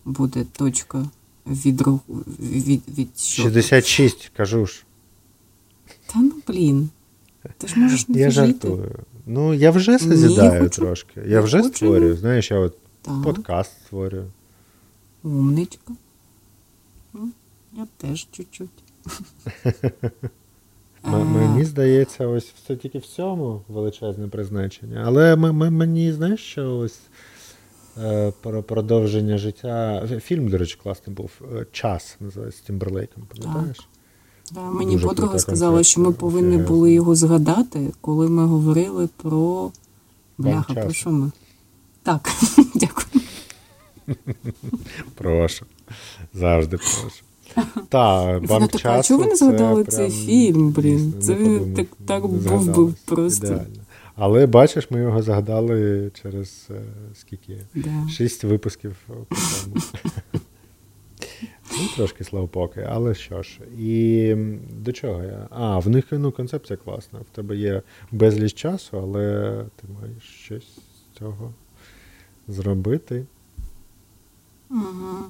буде точка відру... від, від що? 66, кажу ж. Та ну блін. Ти ж можеш не Я жартую. Ну, я вже Ні, созідаю хочу. трошки. Не Я вже хочу. створюю. Знаєш, я от Так, подкаст створюю. умничка. Я теж чуть-чуть. Мені здається, ось все тільки в цьому величезне призначення. Але мені, знаєш, що ось е, про продовження життя. Фільм, до речі, класний був. е, Час називається Тімберлейком, пам'ятаєш? Мені Дуже подруга сказала, що ми повинні були його згадати, коли ми говорили про. Бляха, про що ми? Так, дякую. Прошу. Завжди прошу. Та, банк часу. чого ви не це згадали цей фільм, блін? Це він так, так був би просто. Ідеально. Але бачиш, ми його згадали через е, скільки? Да. Шість випусків. Ну, трошки славпоки, але що ж. І до чого я? А, в них ну, концепція класна. В тебе є безліч часу, але ти маєш щось з цього зробити. Мгм.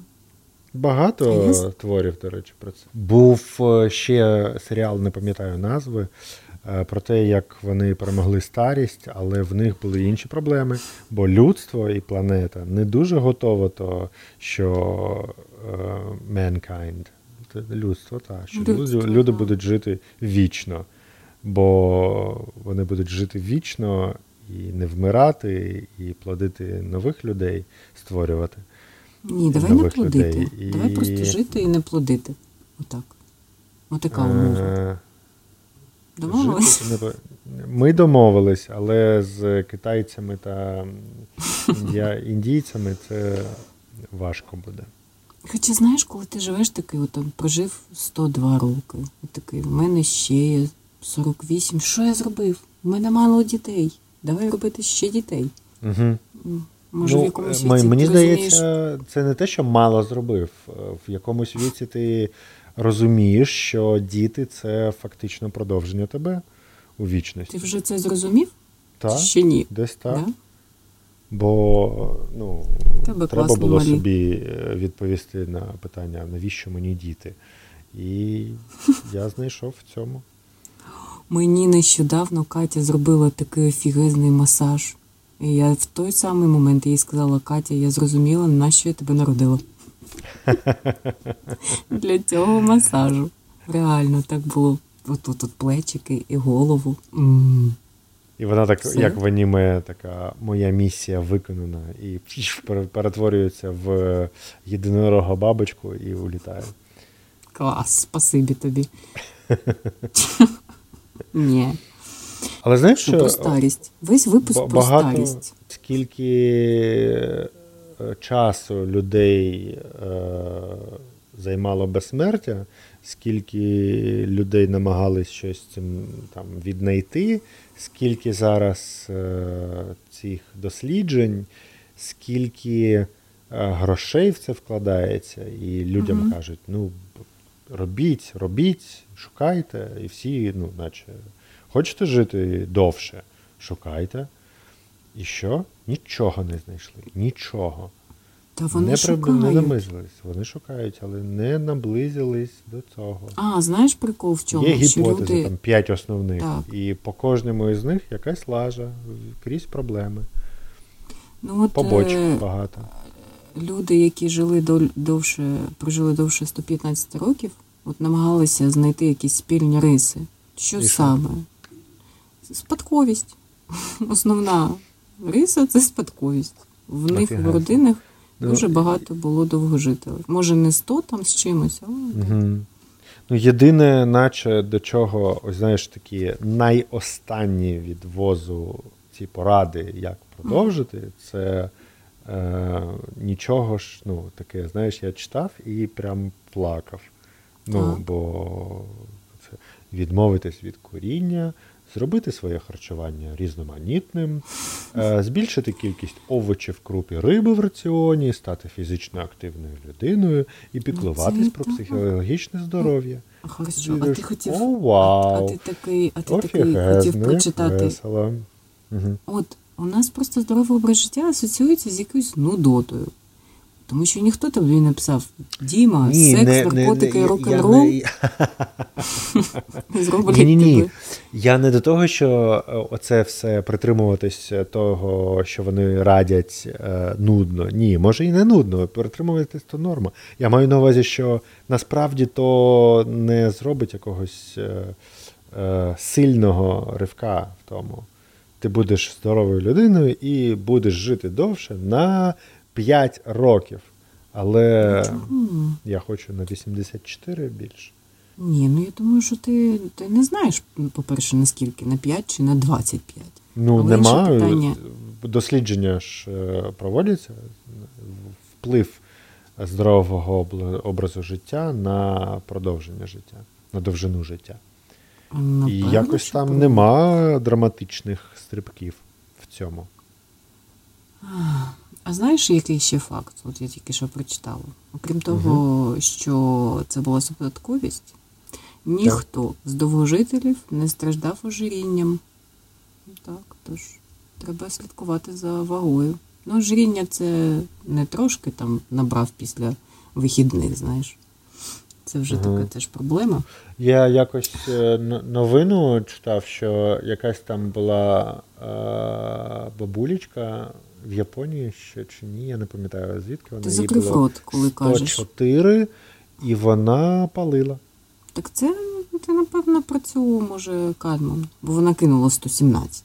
Багато Є? творів, до речі, про це. Був е, ще серіал, не пам'ятаю назви. е, про те, як вони перемогли старість, але в них були інші проблеми, бо людство і планета не дуже готово то, що е, mankind, людство, так, що Людство, люди, люди будуть жити вічно, бо вони будуть жити вічно і не вмирати, і плодити нових людей, створювати. Ні, давай не плодити. І- Давай просто жити і не плодити. Отак. Отака умова. Е, Домовились? жити Ми домовились, але з китайцями та індійцями це важко буде. Хоча знаєш, коли ти живеш такий, от, там, прожив 102 роки, от такий, в мене ще є 48. Що я зробив? У мене мало дітей. Давай робити ще дітей. Угу. Може, в якомусь м- віці мені ти розумієш, здається, це не те, що мало зробив. Е, В якомусь віці ти розумієш, що діти це фактично продовження тебе у вічності. ти вже це зрозумів? Так, Ще ні. десь так. Да? Бо ну, Тебе треба класно, було Малі. собі е, відповісти на питання, навіщо мені діти. І я знайшов в цьому. Мені нещодавно Катя зробила такий офігезний масаж. І я в той самий момент їй сказала, Катя, я зрозуміла, на що я тебе народила. Для цього масажу. Реально так було. Отут от плечики і голову. М. І вона так, Все. як в аніме, така моя місія виконана, і перетворюється в єдинорога бабочку і улітає. Клас, спасибі тобі. Ні. Але знаєш, Що про старість? Весь випуск ба- про старість. скільки е, часу людей е, займало безсмертя, скільки людей намагались щось цим там віднайти, скільки зараз е, цих досліджень, скільки е, грошей в це вкладається, і людям Мгм. кажуть, ну робіть, робіть, шукайте, і всі, ну, наче, хочете жити довше, шукайте. І що? Нічого не знайшли. Нічого. Та вони не, шукають. не намислились. Вони шукають, але не наблизились до цього. А, знаєш прикол в чому? Є гіпотези, люди... там п'ять основних, Так. і по кожному із них якась лажа, крізь проблеми, Ну, от, побочок е, багато. люди, які жили довше, прожили довше 115 років, от намагалися знайти якісь спільні риси. Що І що? Спадковість. Основна риса це спадковість. В них в родинах Ну, дуже багато було довгожителів. Може, не 100 там з чимось, але Угу. Ну, єдине, наче до чого, ось знаєш, такі найостанні від возу ці поради, як продовжити, це е, нічого ж, ну, таке, знаєш, я читав і прям плакав. Ну, Так. бо це відмовитись від куріння, зробити своє харчування різноманітним, е, збільшити кількість овочів, круп і риби в раціоні, стати фізично активною людиною і піклуватись про психологічне здоров'я. а хорошо, а ти хотів, «О, вау, а, а ти такий, а ти такий хотів прочитати. весело. Угу. От у нас просто здоровий образ життя асоціюється з якоюсь нудотою. Тому що ніхто тобі не написав Діма, секс, наркотики, рок-н-рол зроблять Ні, ні, ні. тебе. Я не до того, що е, оце все притримуватись того, що вони радять е, нудно. Ні, може і не нудно, притримуватись то норма. Я маю на увазі, що насправді то не зробить якогось е, е, сильного ривка в тому. Ти будеш здоровою людиною і будеш жити довше на 5 років. Але М. я хочу на 84 більше. Ні, ну я думаю, що ти, ти не знаєш, по-перше, наскільки, на 5 чи на 25. Ну, Але нема. питання- Дослідження ж е, проводяться. Вплив здорового образу життя на продовження життя, на довжину життя. І якось там було. нема драматичних стрибків в цьому. А знаєш, який ще факт? От я тільки що прочитала. Окрім того, що це була спадковість, ніхто з довгожителів не страждав ожирінням. Так, тож треба слідкувати за вагою. Ну, ожиріння це не трошки там набрав після вихідних, знаєш. Це вже Ага. така теж проблема. Я якось е, новину читав, що якась там була е, бабулечка в Японії ще чи ні, я не пам'ятаю звідки вона Ти їй закрив було рот, коли кажеш. 104, і вона палила. Так це ти, напевно, про цю, може, Кальман, бо вона кинула 117.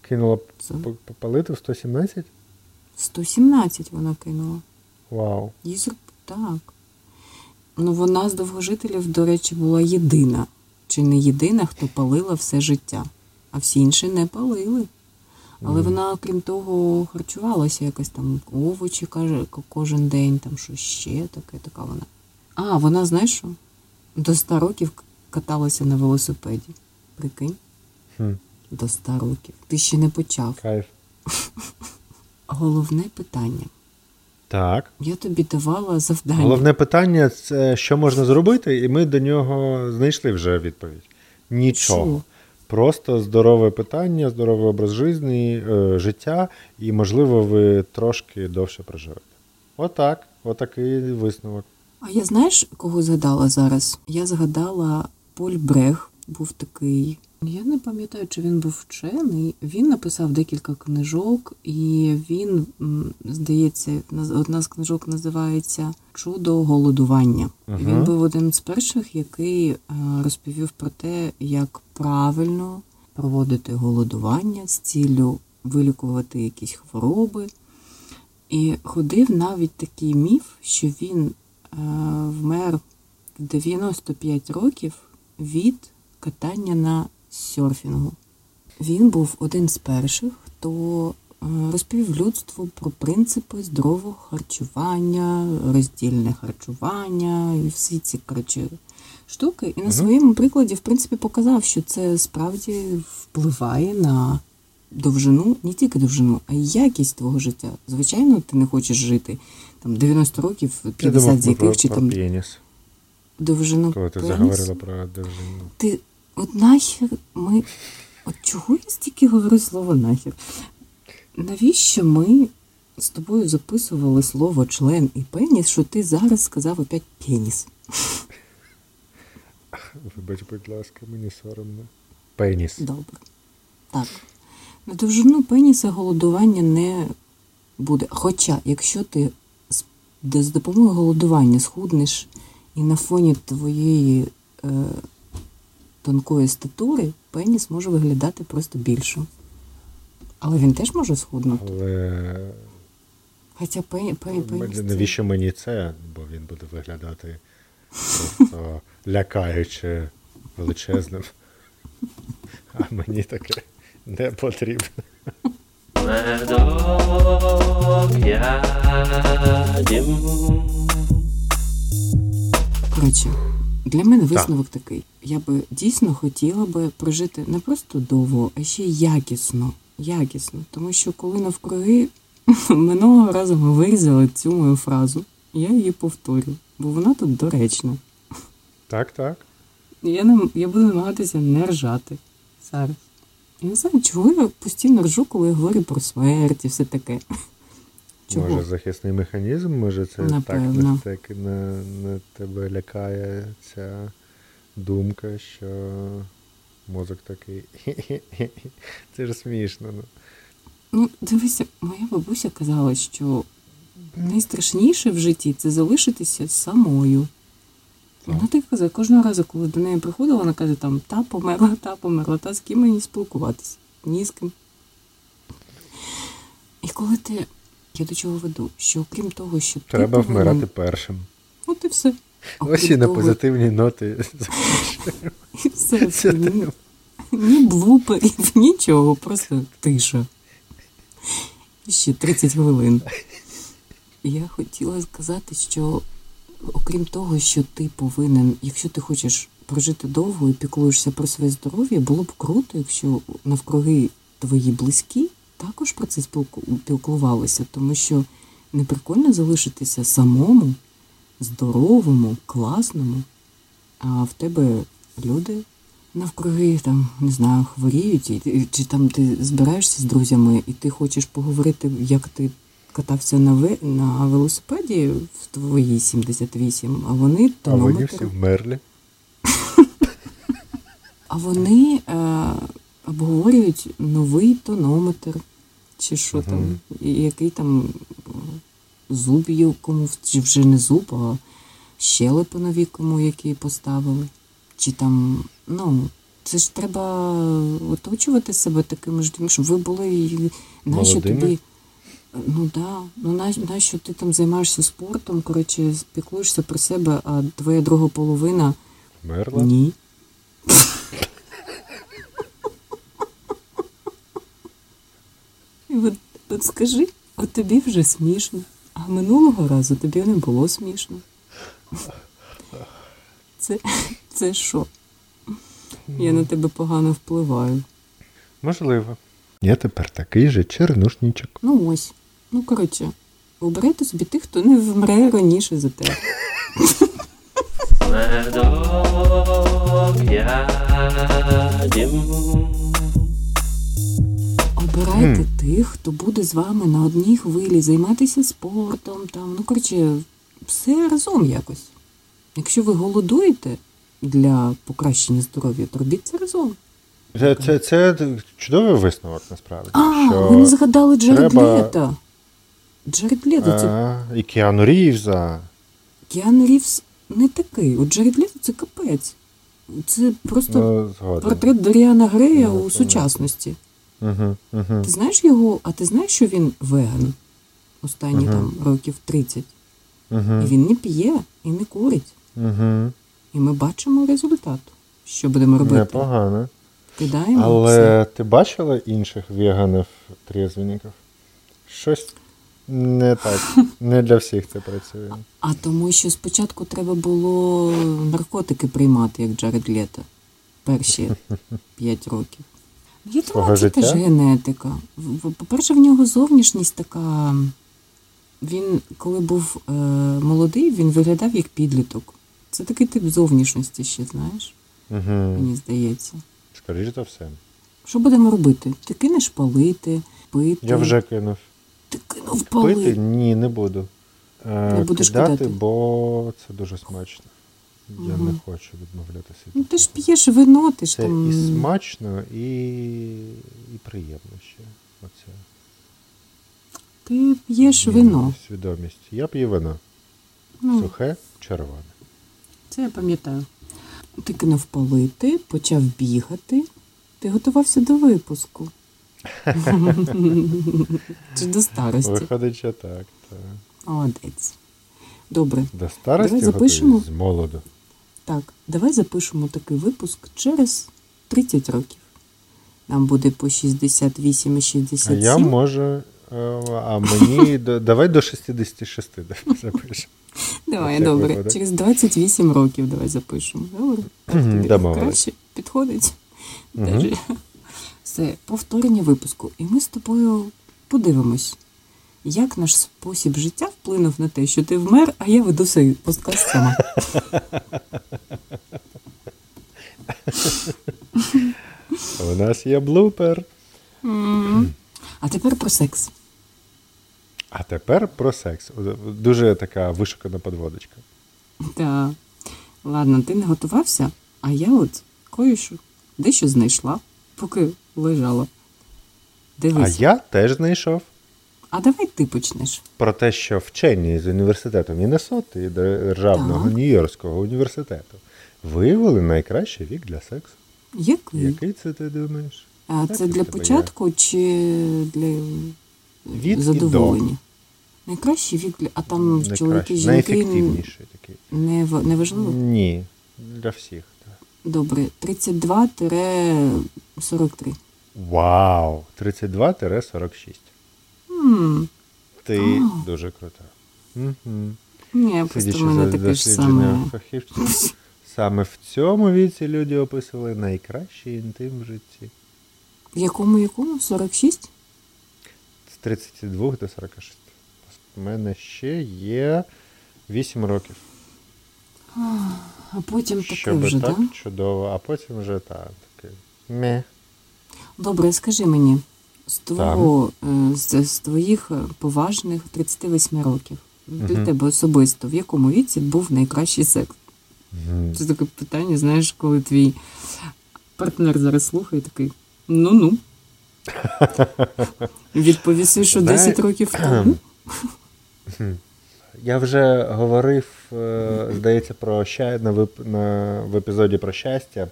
Кинула Це попалити в 117? 117 вона кинула. Вау. Їй зроб- так. Ну, вона з довгожителів, до речі, була єдина. Чи не єдина, хто палила все життя. А всі інші не палили. Але вона, крім того, харчувалася якось там овочі каже, кожен день, там що ще таке, така вона. А, вона, знаєш що? До 100 років каталася на велосипеді. Прикинь, Хм, до 100 років. Ти ще не почав. кайф. Головне питання. Так. Я тобі давала завдання. Головне питання це що можна зробити, і ми до нього знайшли вже відповідь. Нічого. Просто здорове питання, здоровий образ житті, е, життя, і, можливо, ви трошки довше проживете. Отак, отакий висновок. А я знаєш, кого згадала зараз? Я згадала Поль Брех, був такий. Я не пам'ятаю, чи він був вчений. Він написав декілька книжок, і він, здається, одна з книжок називається Чудо голодування. Ага. Він був один з перших, який е, розповів про те, як правильно проводити голодування з ціллю вилікувати якісь хвороби. І ходив навіть такий міф, що він е, вмер в 95 років від катання на серфінгу. Він був один з перших, хто е, розповів людству про принципи здорового харчування, роздільне харчування і всі ці коротше, штуки. І на своєму прикладі, в принципі, показав, що це справді впливає на довжину, не тільки довжину, а й якість твого життя. Звичайно, ти не хочеш жити там 90 років, 50 з яких чи про там пеніс, довжину коли ти пенісу. заговорила про довжину. Ти от нахер ми. От чого я стільки говорю слово нахер? Навіщо ми з тобою записували слово член і пеніс, що ти зараз сказав опять пеніс? Вибач, будь ласка, мені соромно. Пеніс. Добре. Так. На довжину пеніса голодування не буде. Хоча, якщо ти з, допомогою голодування схуднеш і на фоні твоєї е, тонкої статури, пеніс може виглядати просто більшим. Але він теж може схуднути. Але Хоча пені, пені, пеніс. це- навіщо мені це? Бо він буде виглядати просто лякаюче величезним. А мені таке не потрібно. Медок ядім. Коротше, для мене висновок такий. Я би дійсно хотіла би прожити не просто довго, а ще якісно. Якісно. Тому що коли навкруги минулого разу ми вирізали цю мою фразу, я її повторю, бо вона тут доречна. Так, так. Я, не, я буду намагатися не ржати зараз. Я не знаю, чого я постійно ржу, коли я говорю про смерть і все таке. Чого? Може, захисний механізм, може, це Напевно. так, так на, на тебе лякає ця думка, що мозок такий. Це ж смішно. Ну. Ну, дивися, моя бабуся казала, що найстрашніше в житті це залишитися самою. Вона так казала, кожного разу, коли до неї приходила, вона каже, там та померла, та померла, та з ким мені спілкуватися? Ні з ким. І коли ти. Я до чого веду? Що окрім того, що Треба ти повинен- вмирати першим. От і все. Ось і на того, позитивній ноти. Все. Ні, ні блуперів, нічого, просто тиша. Ще 30 хвилин. Я хотіла сказати, що окрім того, що ти повинен, якщо ти хочеш прожити довго і піклуєшся про своє здоров'я, було б круто, якщо навкруги твої близькі також про це спілку- спілкувалися, тому що не прикольно залишитися самому, здоровому, класному, а в тебе люди навкруги там, не знаю, хворіють, і, чи там ти збираєшся з друзями, і ти хочеш поговорити, як ти катався на, ве- на велосипеді в твої 78, а вони А вони всі вмерли. А вони е, обговорюють новий тонометр, чи що там, який там зуб є кому, чи вже не зуб, а щелепи нові кому які поставили. Чи там, ну, це ж треба оточувати себе такими ж людьми, щоб ви були і нащо тобі. Ну да, ну на, нащо ти там займаєшся спортом, коротше, спіклуєшся про себе, а твоя друга половина Вмерла. ні. І от, от скажи, от тобі вже смішно, а минулого разу тобі не було смішно. Це, це що? Я на тебе погано впливаю. Можливо. Я тепер такий же чернушнічок. Ну ось. Ну, коротше, обирайте собі тих, хто не вмре раніше за тебе. медок ядім. Обирайте тих, хто буде з вами на одній хвилі, займатися спортом, там, ну коротше, все разом якось. Якщо ви голодуєте для покращення здоров'я, то робіть це разом. Це, це, це чудовий висновок, насправді. А, що... ви не згадали Джаред треба- Лето. Джаред Лето це А, і Кіану Рівза. Кіану Рівз не такий. От Джаред Лето це капець. Це просто Ну, портрет Доріана Грея Ну, у сучасності. Угу, угу. Ти знаєш його, а ти знаєш, що він веган останні Ага. там років 30? Угу, І він не п'є і не курить. угу. І ми бачимо результат. Що будемо робити? Непогано. Кидаємо все. Але ти бачила інших веганів трезвенників? Щось не так. Не для всіх це працює. А тому, що спочатку треба було наркотики приймати, як Джаред Лето. Перші 5 років. Думаю, це теж генетика. По-перше, в нього зовнішність така. Він, коли був е, молодий, він виглядав як підліток. Це такий тип зовнішності ще, знаєш, Угу. мені здається. Скоріше за все. Що будемо робити? Ти кинеш палити, пити. Я вже кинув. Ти кинув палити. Пити? Ні, не буду. Не будеш кидати? бо це дуже смачно. Я Мгм. не хочу відмовлятися. від Ну ти ж такого. п'єш вино, ти ж Це там. і смачно, і, і приємно ще. Оце. Ти п'єш вино. Свідомість. Я п'ю вино. Ну, Сухе, червоне. це я пам'ятаю. Ти кинув палити, почав бігати. Ти готувався до випуску. Чи до старості. Виходить, що так. так. Молодець. Добре. До старості Давай запишемо. готуюсь з молоду. Так, давай запишемо такий випуск через 30 років. Нам буде по 68 і А я можу. е, А мені давай до 66 давай запишемо. Давай, добре. Через 28 років давай запишемо. Добре? Краще підходить. Все, повторення випуску. І ми з тобою подивимось, як наш спосіб життя вплинув на те, що ти вмер, а я веду свій подкаст сама. У нас є блупер. А тепер про секс. А тепер про секс. Дуже така вишукана подводочка. Так. Ладно, ти не готувався, а я от кое-що дещо знайшла, поки лежала. А я теж знайшов А давай ти почнеш. про те, що вчені з університету Міннесоти і Державного Так. Нью-Йоркського університету виявили найкращий вік для сексу. Який? Який це ти думаєш? А Так, це для початку чи для Від задоволення? Найкращий вік для. А там Найкращий, чоловіки жінки найефективніший такий. не, в- не важливо? Ні, для всіх. Так. Добре, 32-43. Вау! 32-46. Ти А. дуже крута. Угу. Ні, просто в мене таке ж саме. фахівців, саме в цьому віці люди описували найкращий інтим в житті. В якому якому? 46? З 32 до 46. У мене ще є 8 років. А потім таке Щоб вже, так так? чудово, а потім вже так, таке. Ме. Добре, скажи мені, з твого, е, з, з твоїх е, поважних 38 років. Для Мгм. тебе особисто, в якому віці був найкращий секс? Мгм. Це таке питання, знаєш, коли твій партнер зараз слухає, такий ну-ну. Відповіси, що 10 років тому. Я вже говорив, е, здається, про ща... на, вип... на... в епізоді про щастя,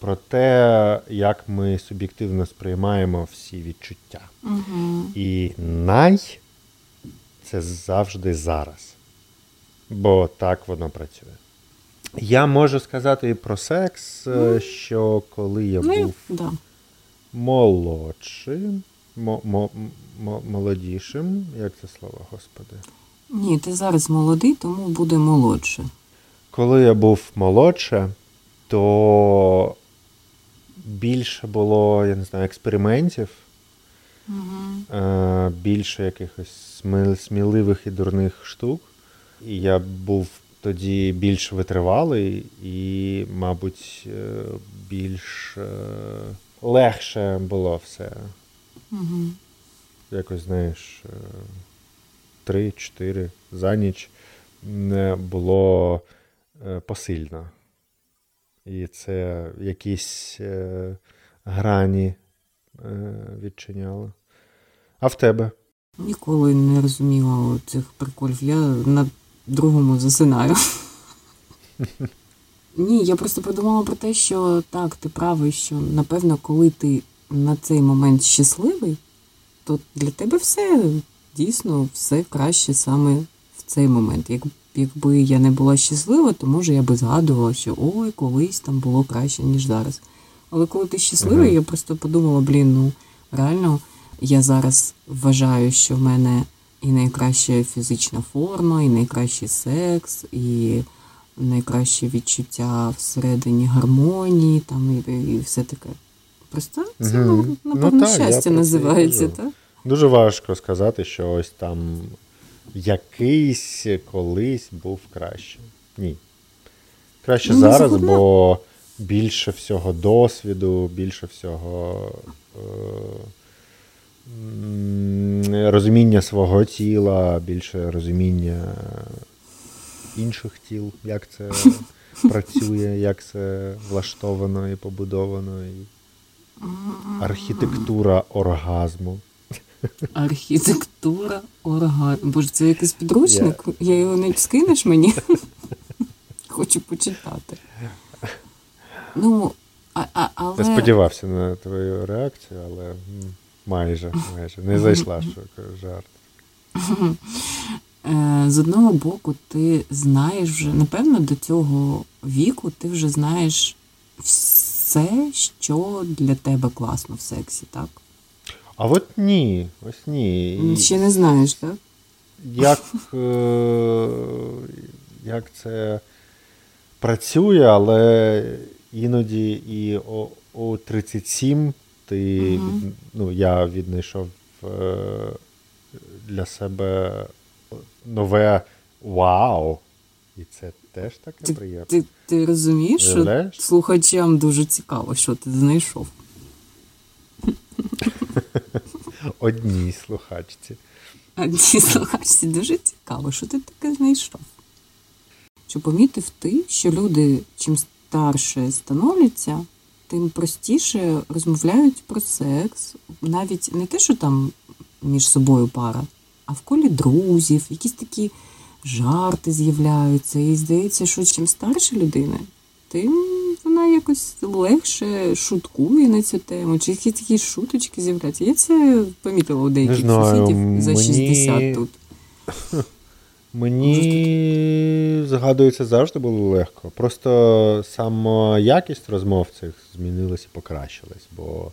про те, як ми суб'єктивно сприймаємо всі відчуття. Угу. І най це завжди зараз. Бо так воно працює. Я можу сказати і про секс, е, що коли я Ну, був да. молодшим, мо- мо- мо- молодішим, як це слово, господи? Ні, ти зараз молодий, тому буде молодше. Коли я був молодше, то більше було, я не знаю, експериментів, Угу. більше якихось сміливих і дурних штук. І я був тоді більш витривалий і, мабуть, е, більш е, легше було все. Угу. Якось, знаєш, три-чотири за ніч не було посильно. І це якісь е, грані е, відчиняло. А в тебе? Ніколи не розуміла цих приколів. Я на другому засинаю. Ні, я просто подумала про те, що так, ти правий, що напевно, коли ти на цей момент щасливий, то для тебе все дійсно все краще саме в цей момент. Як, якби я не була щаслива, то може я би згадувала, що ой, колись там було краще, ніж зараз. Але коли ти щасливий, Мгм. я просто подумала, блін, ну реально я зараз вважаю, що в мене і найкраща фізична форма, і найкращий секс, і найкраще відчуття всередині гармонії, там і, і все таке. Просто це, Мгм. ну, Ну, напевно, так, щастя називається, так? Дуже важко сказати, що ось там якийсь колись був краще. Ні. Краще Ну, зараз, згодна. бо більше всього досвіду, більше всього е, розуміння свого тіла, більше розуміння інших тіл, як це працює, як це влаштовано і побудовано. Архітектура оргазму. Архітектура оргазм. Боже, це якийсь підручник? Я його не скинеш мені? Хочу почитати. Ну, а, а, але... Я сподівався на твою реакцію, але майже, майже. Не зайшла, що жарт. Е, З одного боку, ти знаєш вже, напевно, до цього віку ти вже знаєш все, що для тебе класно в сексі, так? А от ні, ось ні. Ще не знаєш, так? Як, е, як це працює, але іноді і о, о 37 ти, від- ну, я віднайшов е, для себе нове вау. І це теж таке Ти, приємно. ти, ти розумієш, що слухачам дуже цікаво, що ти знайшов. Одній слухачці. Ті слухачці дуже цікаво, що ти таке знайшов. Чи помітив ти, що люди, чим старше становляться, тим простіше розмовляють про секс, навіть не те, що там між собою пара, а в колі друзів, якісь такі жарти з'являються. І здається, що чим старша людина, тим вона якось легше шуткує на цю тему, чи якісь такі шуточки з'являються. Я це помітила у деяких знаю, сусідів за мені- 60 тут. Мені згадується, завжди було легко. Просто сама якість розмов цих змінилась і покращилась, бо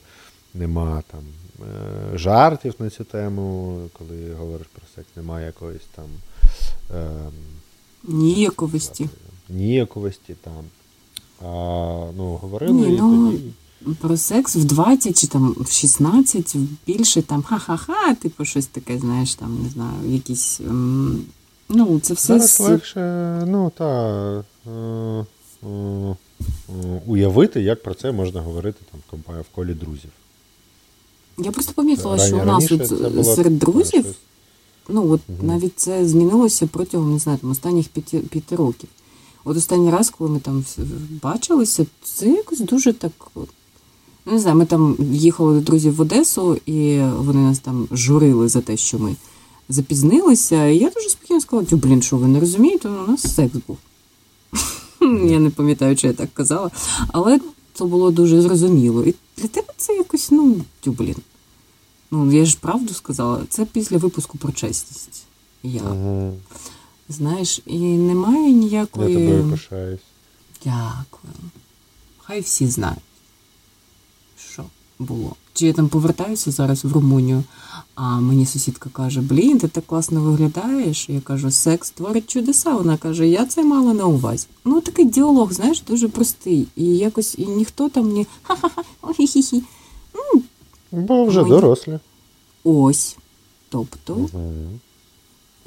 нема там е, жартів на цю тему, коли говориш про секс, немає якоїсь там е, Ніяковості. ніяковості там. А, ну, говорили Ні, і ну, тоді. Про секс в 20 чи там в 16 більше там ха-ха-ха, типу щось таке, знаєш, там, не знаю, якісь. ем, ну, це все Зараз легше, ну та е, е, уявити, як про це можна говорити там в колі друзів. Я просто помітила, що у нас от було серед друзів, ну от Мгм. навіть це змінилося протягом, не знаю, там, останніх п'яти років. От останній раз, коли ми там бачилися, це якось дуже так. Ну, не знаю, ми там їхали до друзів в Одесу, і вони нас там журили за те, що ми запізнилися. І я дуже спокійно сказала, тю, блін, що ви не розумієте, у нас секс був. Я не пам'ятаю, чи я так казала, але це було дуже зрозуміло. І для тебе це якось, ну, тю, блін. Ну, я ж правду сказала, це після випуску про чесність. Я. знаєш, і немає ніякої. Я тобою пишаюсь. Дякую. Хай всі знають, що було. Чи я там повертаюся зараз в Румунію, а мені сусідка каже: Блін, ти так класно виглядаєш. Я кажу, секс творить чудеса. Вона каже, я це мала на увазі. Ну, такий діалог, знаєш, дуже простий. І якось і ніхто там не ха-ха-ха, охі-хі-хі. Бо вже Мої- дорослі. Ось. Тобто, Мгм.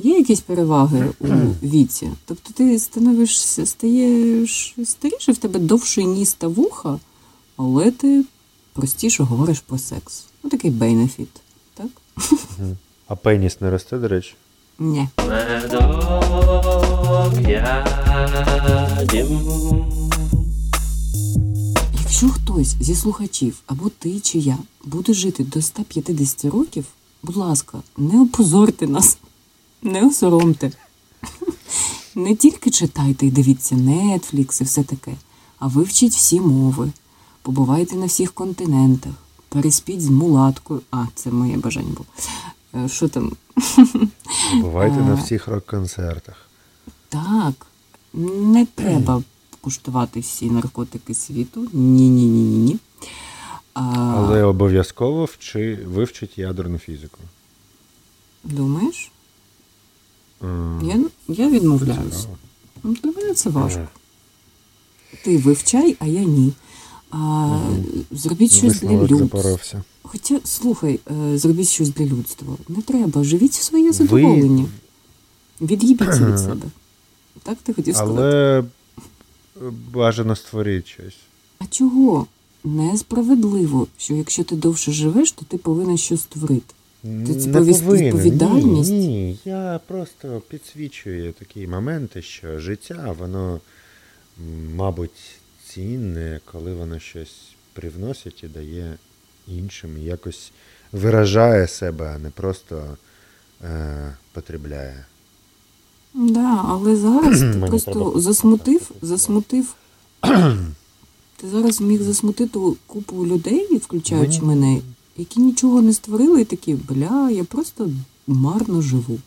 Є якісь переваги у віці. Тобто ти становишся, стаєш старіше, в тебе довший ніс та вуха, але ти простіше говориш про секс. Ну, такий бенефіт, так? А пеніс не росте, до речі? Ні. Якщо хтось зі слухачів або ти чи я буде жити до 150 років, будь ласка, не опозорте нас, не осоромте. Не тільки читайте і дивіться Netflix і все таке, а вивчіть всі мови, побувайте на всіх континентах, переспіть з мулаткою. А, це моє бажання було. Е, Що там? Бувайте на всіх рок-концертах. Так, не треба куштувати всі наркотики світу. Ні, ні, ні, ні, ні. А, Але обов'язково вчи, вивчить ядерну фізику. Думаєш? Я, я відмовляюсь. Ну, Для мене це важко. Е, Ти вивчай, а я ні. А, Зробіть щось для Висновок людства. запоровся. Хоча, слухай, е, зробіть щось для людства. Не треба. Живіть в своє задоволення. Від'їбіться від себе. Так ти хотів сказати? Але е, бажано створити щось. А чого? Несправедливо, що якщо ти довше живеш, то ти повинен щось створити. Не повинен. Ні, ні, я просто підсвічую такі моменти, що життя, воно, мабуть, цінне, коли воно щось привносить і дає іншим, і якось виражає себе, а не просто е, потребляє. Да, але зараз ти просто засмутив, засмутив. Ти зараз міг засмутити купу людей, включаючи мене, які нічого не створили, і такі, бля, я просто марно живу.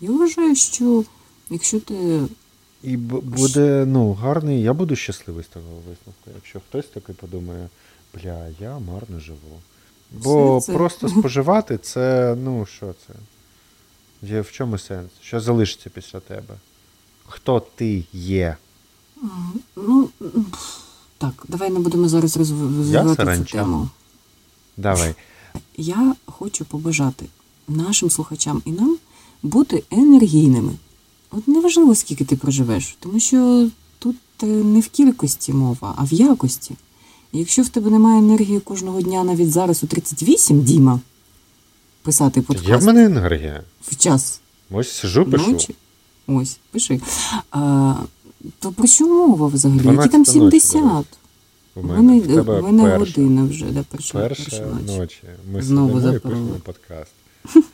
Я вважаю, що якщо ти І буде ну, гарний, я буду щасливий з того висновку, якщо хтось таки подумає, бля, я марно живу. Бо це- просто споживати це, ну що це? Є в чому сенс? Що залишиться після тебе? Хто ти є? Ну, так, давай не будемо зараз розв- розвивати цю тему. Давай. Я хочу побажати нашим слухачам і нам бути енергійними. От неважливо, скільки ти проживеш, тому що тут е, не в кількості мова, а в якості. І якщо в тебе немає енергії кожного дня, навіть зараз у 38, Діма, писати Є в мене енергія. в час Ось сижу, пишу. ночі. Ось, пиши. А, то про що мова взагалі? Які там ночі, 70? У У мене, в тебе мене перша, година вже, да, перша, перша перша ночі. ночі. Ми Знову сидимо і пишемо подкаст.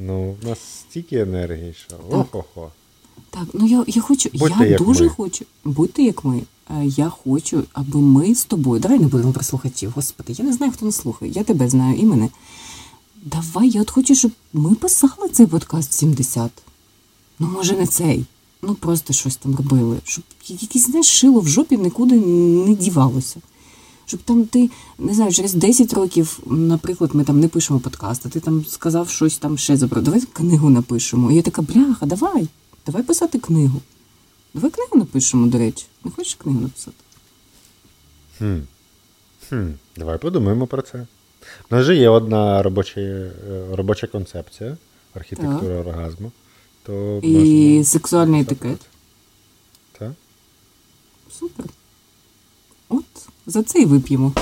Ну, в нас стільки енергії, що охо-хо. Так, ну я, я хочу, Будьте я дуже ми. хочу, будьте як ми. Е, Я хочу, аби ми з тобою. Давай не будемо про слухачів, господи. Я не знаю, хто нас слухає. Я тебе знаю і мене. Давай, я от хочу, щоб ми писали цей подкаст 70. Ну, може, не цей. Ну, просто щось там робили. Щоб якесь, знаєш, шило в жопі нікуди не дівалося. Щоб там ти, не знаю, через 10 років, наприклад, ми там не пишемо подкаст, а ти там сказав щось там ще забрав. Давай книгу напишемо. І я така, бляха, давай, давай писати книгу. Давай книгу напишемо, до речі. Не хочеш книгу написати? Хм. Хм. Давай подумаємо про це. У нас же є одна робоча, е, робоча концепція архітектура оргазму. То І сексуальний запитати. етикет. Так? Супер. От, за це і вип'ємо.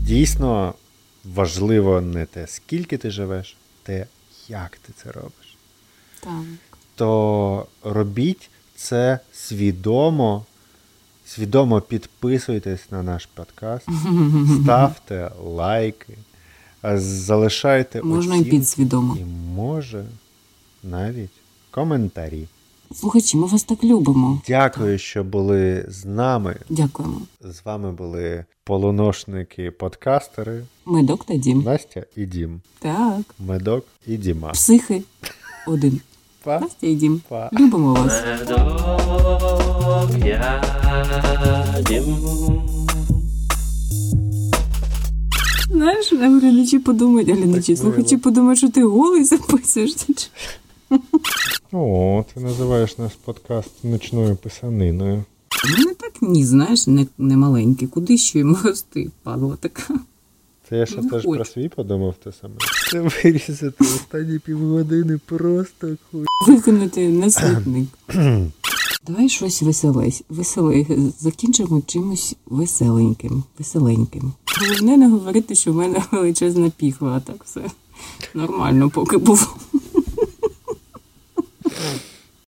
Дійсно важливо не те, скільки ти живеш, те, як ти це робиш. Так. То робіть це свідомо. Свідомо підписуйтесь на наш подкаст, ставте лайки, залишайте Можна і підсвідомо. і може навіть коментарі. Слухачі, ми вас так любимо. Дякую, що були з нами. Дякуємо. З вами були полуношники-подкастери Медок та дім. Настя і Дім. Так. Медок і Діма. Психи. Один. Па. Настя і дім. Па. Любимо вас. Знаєш, глядачі подумають, глядачі, слухачі подумають, що ти голий записуєшся. чи- О, ти називаєш наш подкаст ночною писаниною. Ну, не так ні, знаєш, не, не маленький. Куди ще йому рости, падла така. Це я ще Не теж хочу. про свій подумав те саме. Це вирізати останні півгодини просто хуй. Викинути на смітник. Давай щось веселесь. Веселе. Закінчимо чимось веселеньким. Веселеньким. Головне не говорити, що в мене величезна піхва, а так все нормально поки було.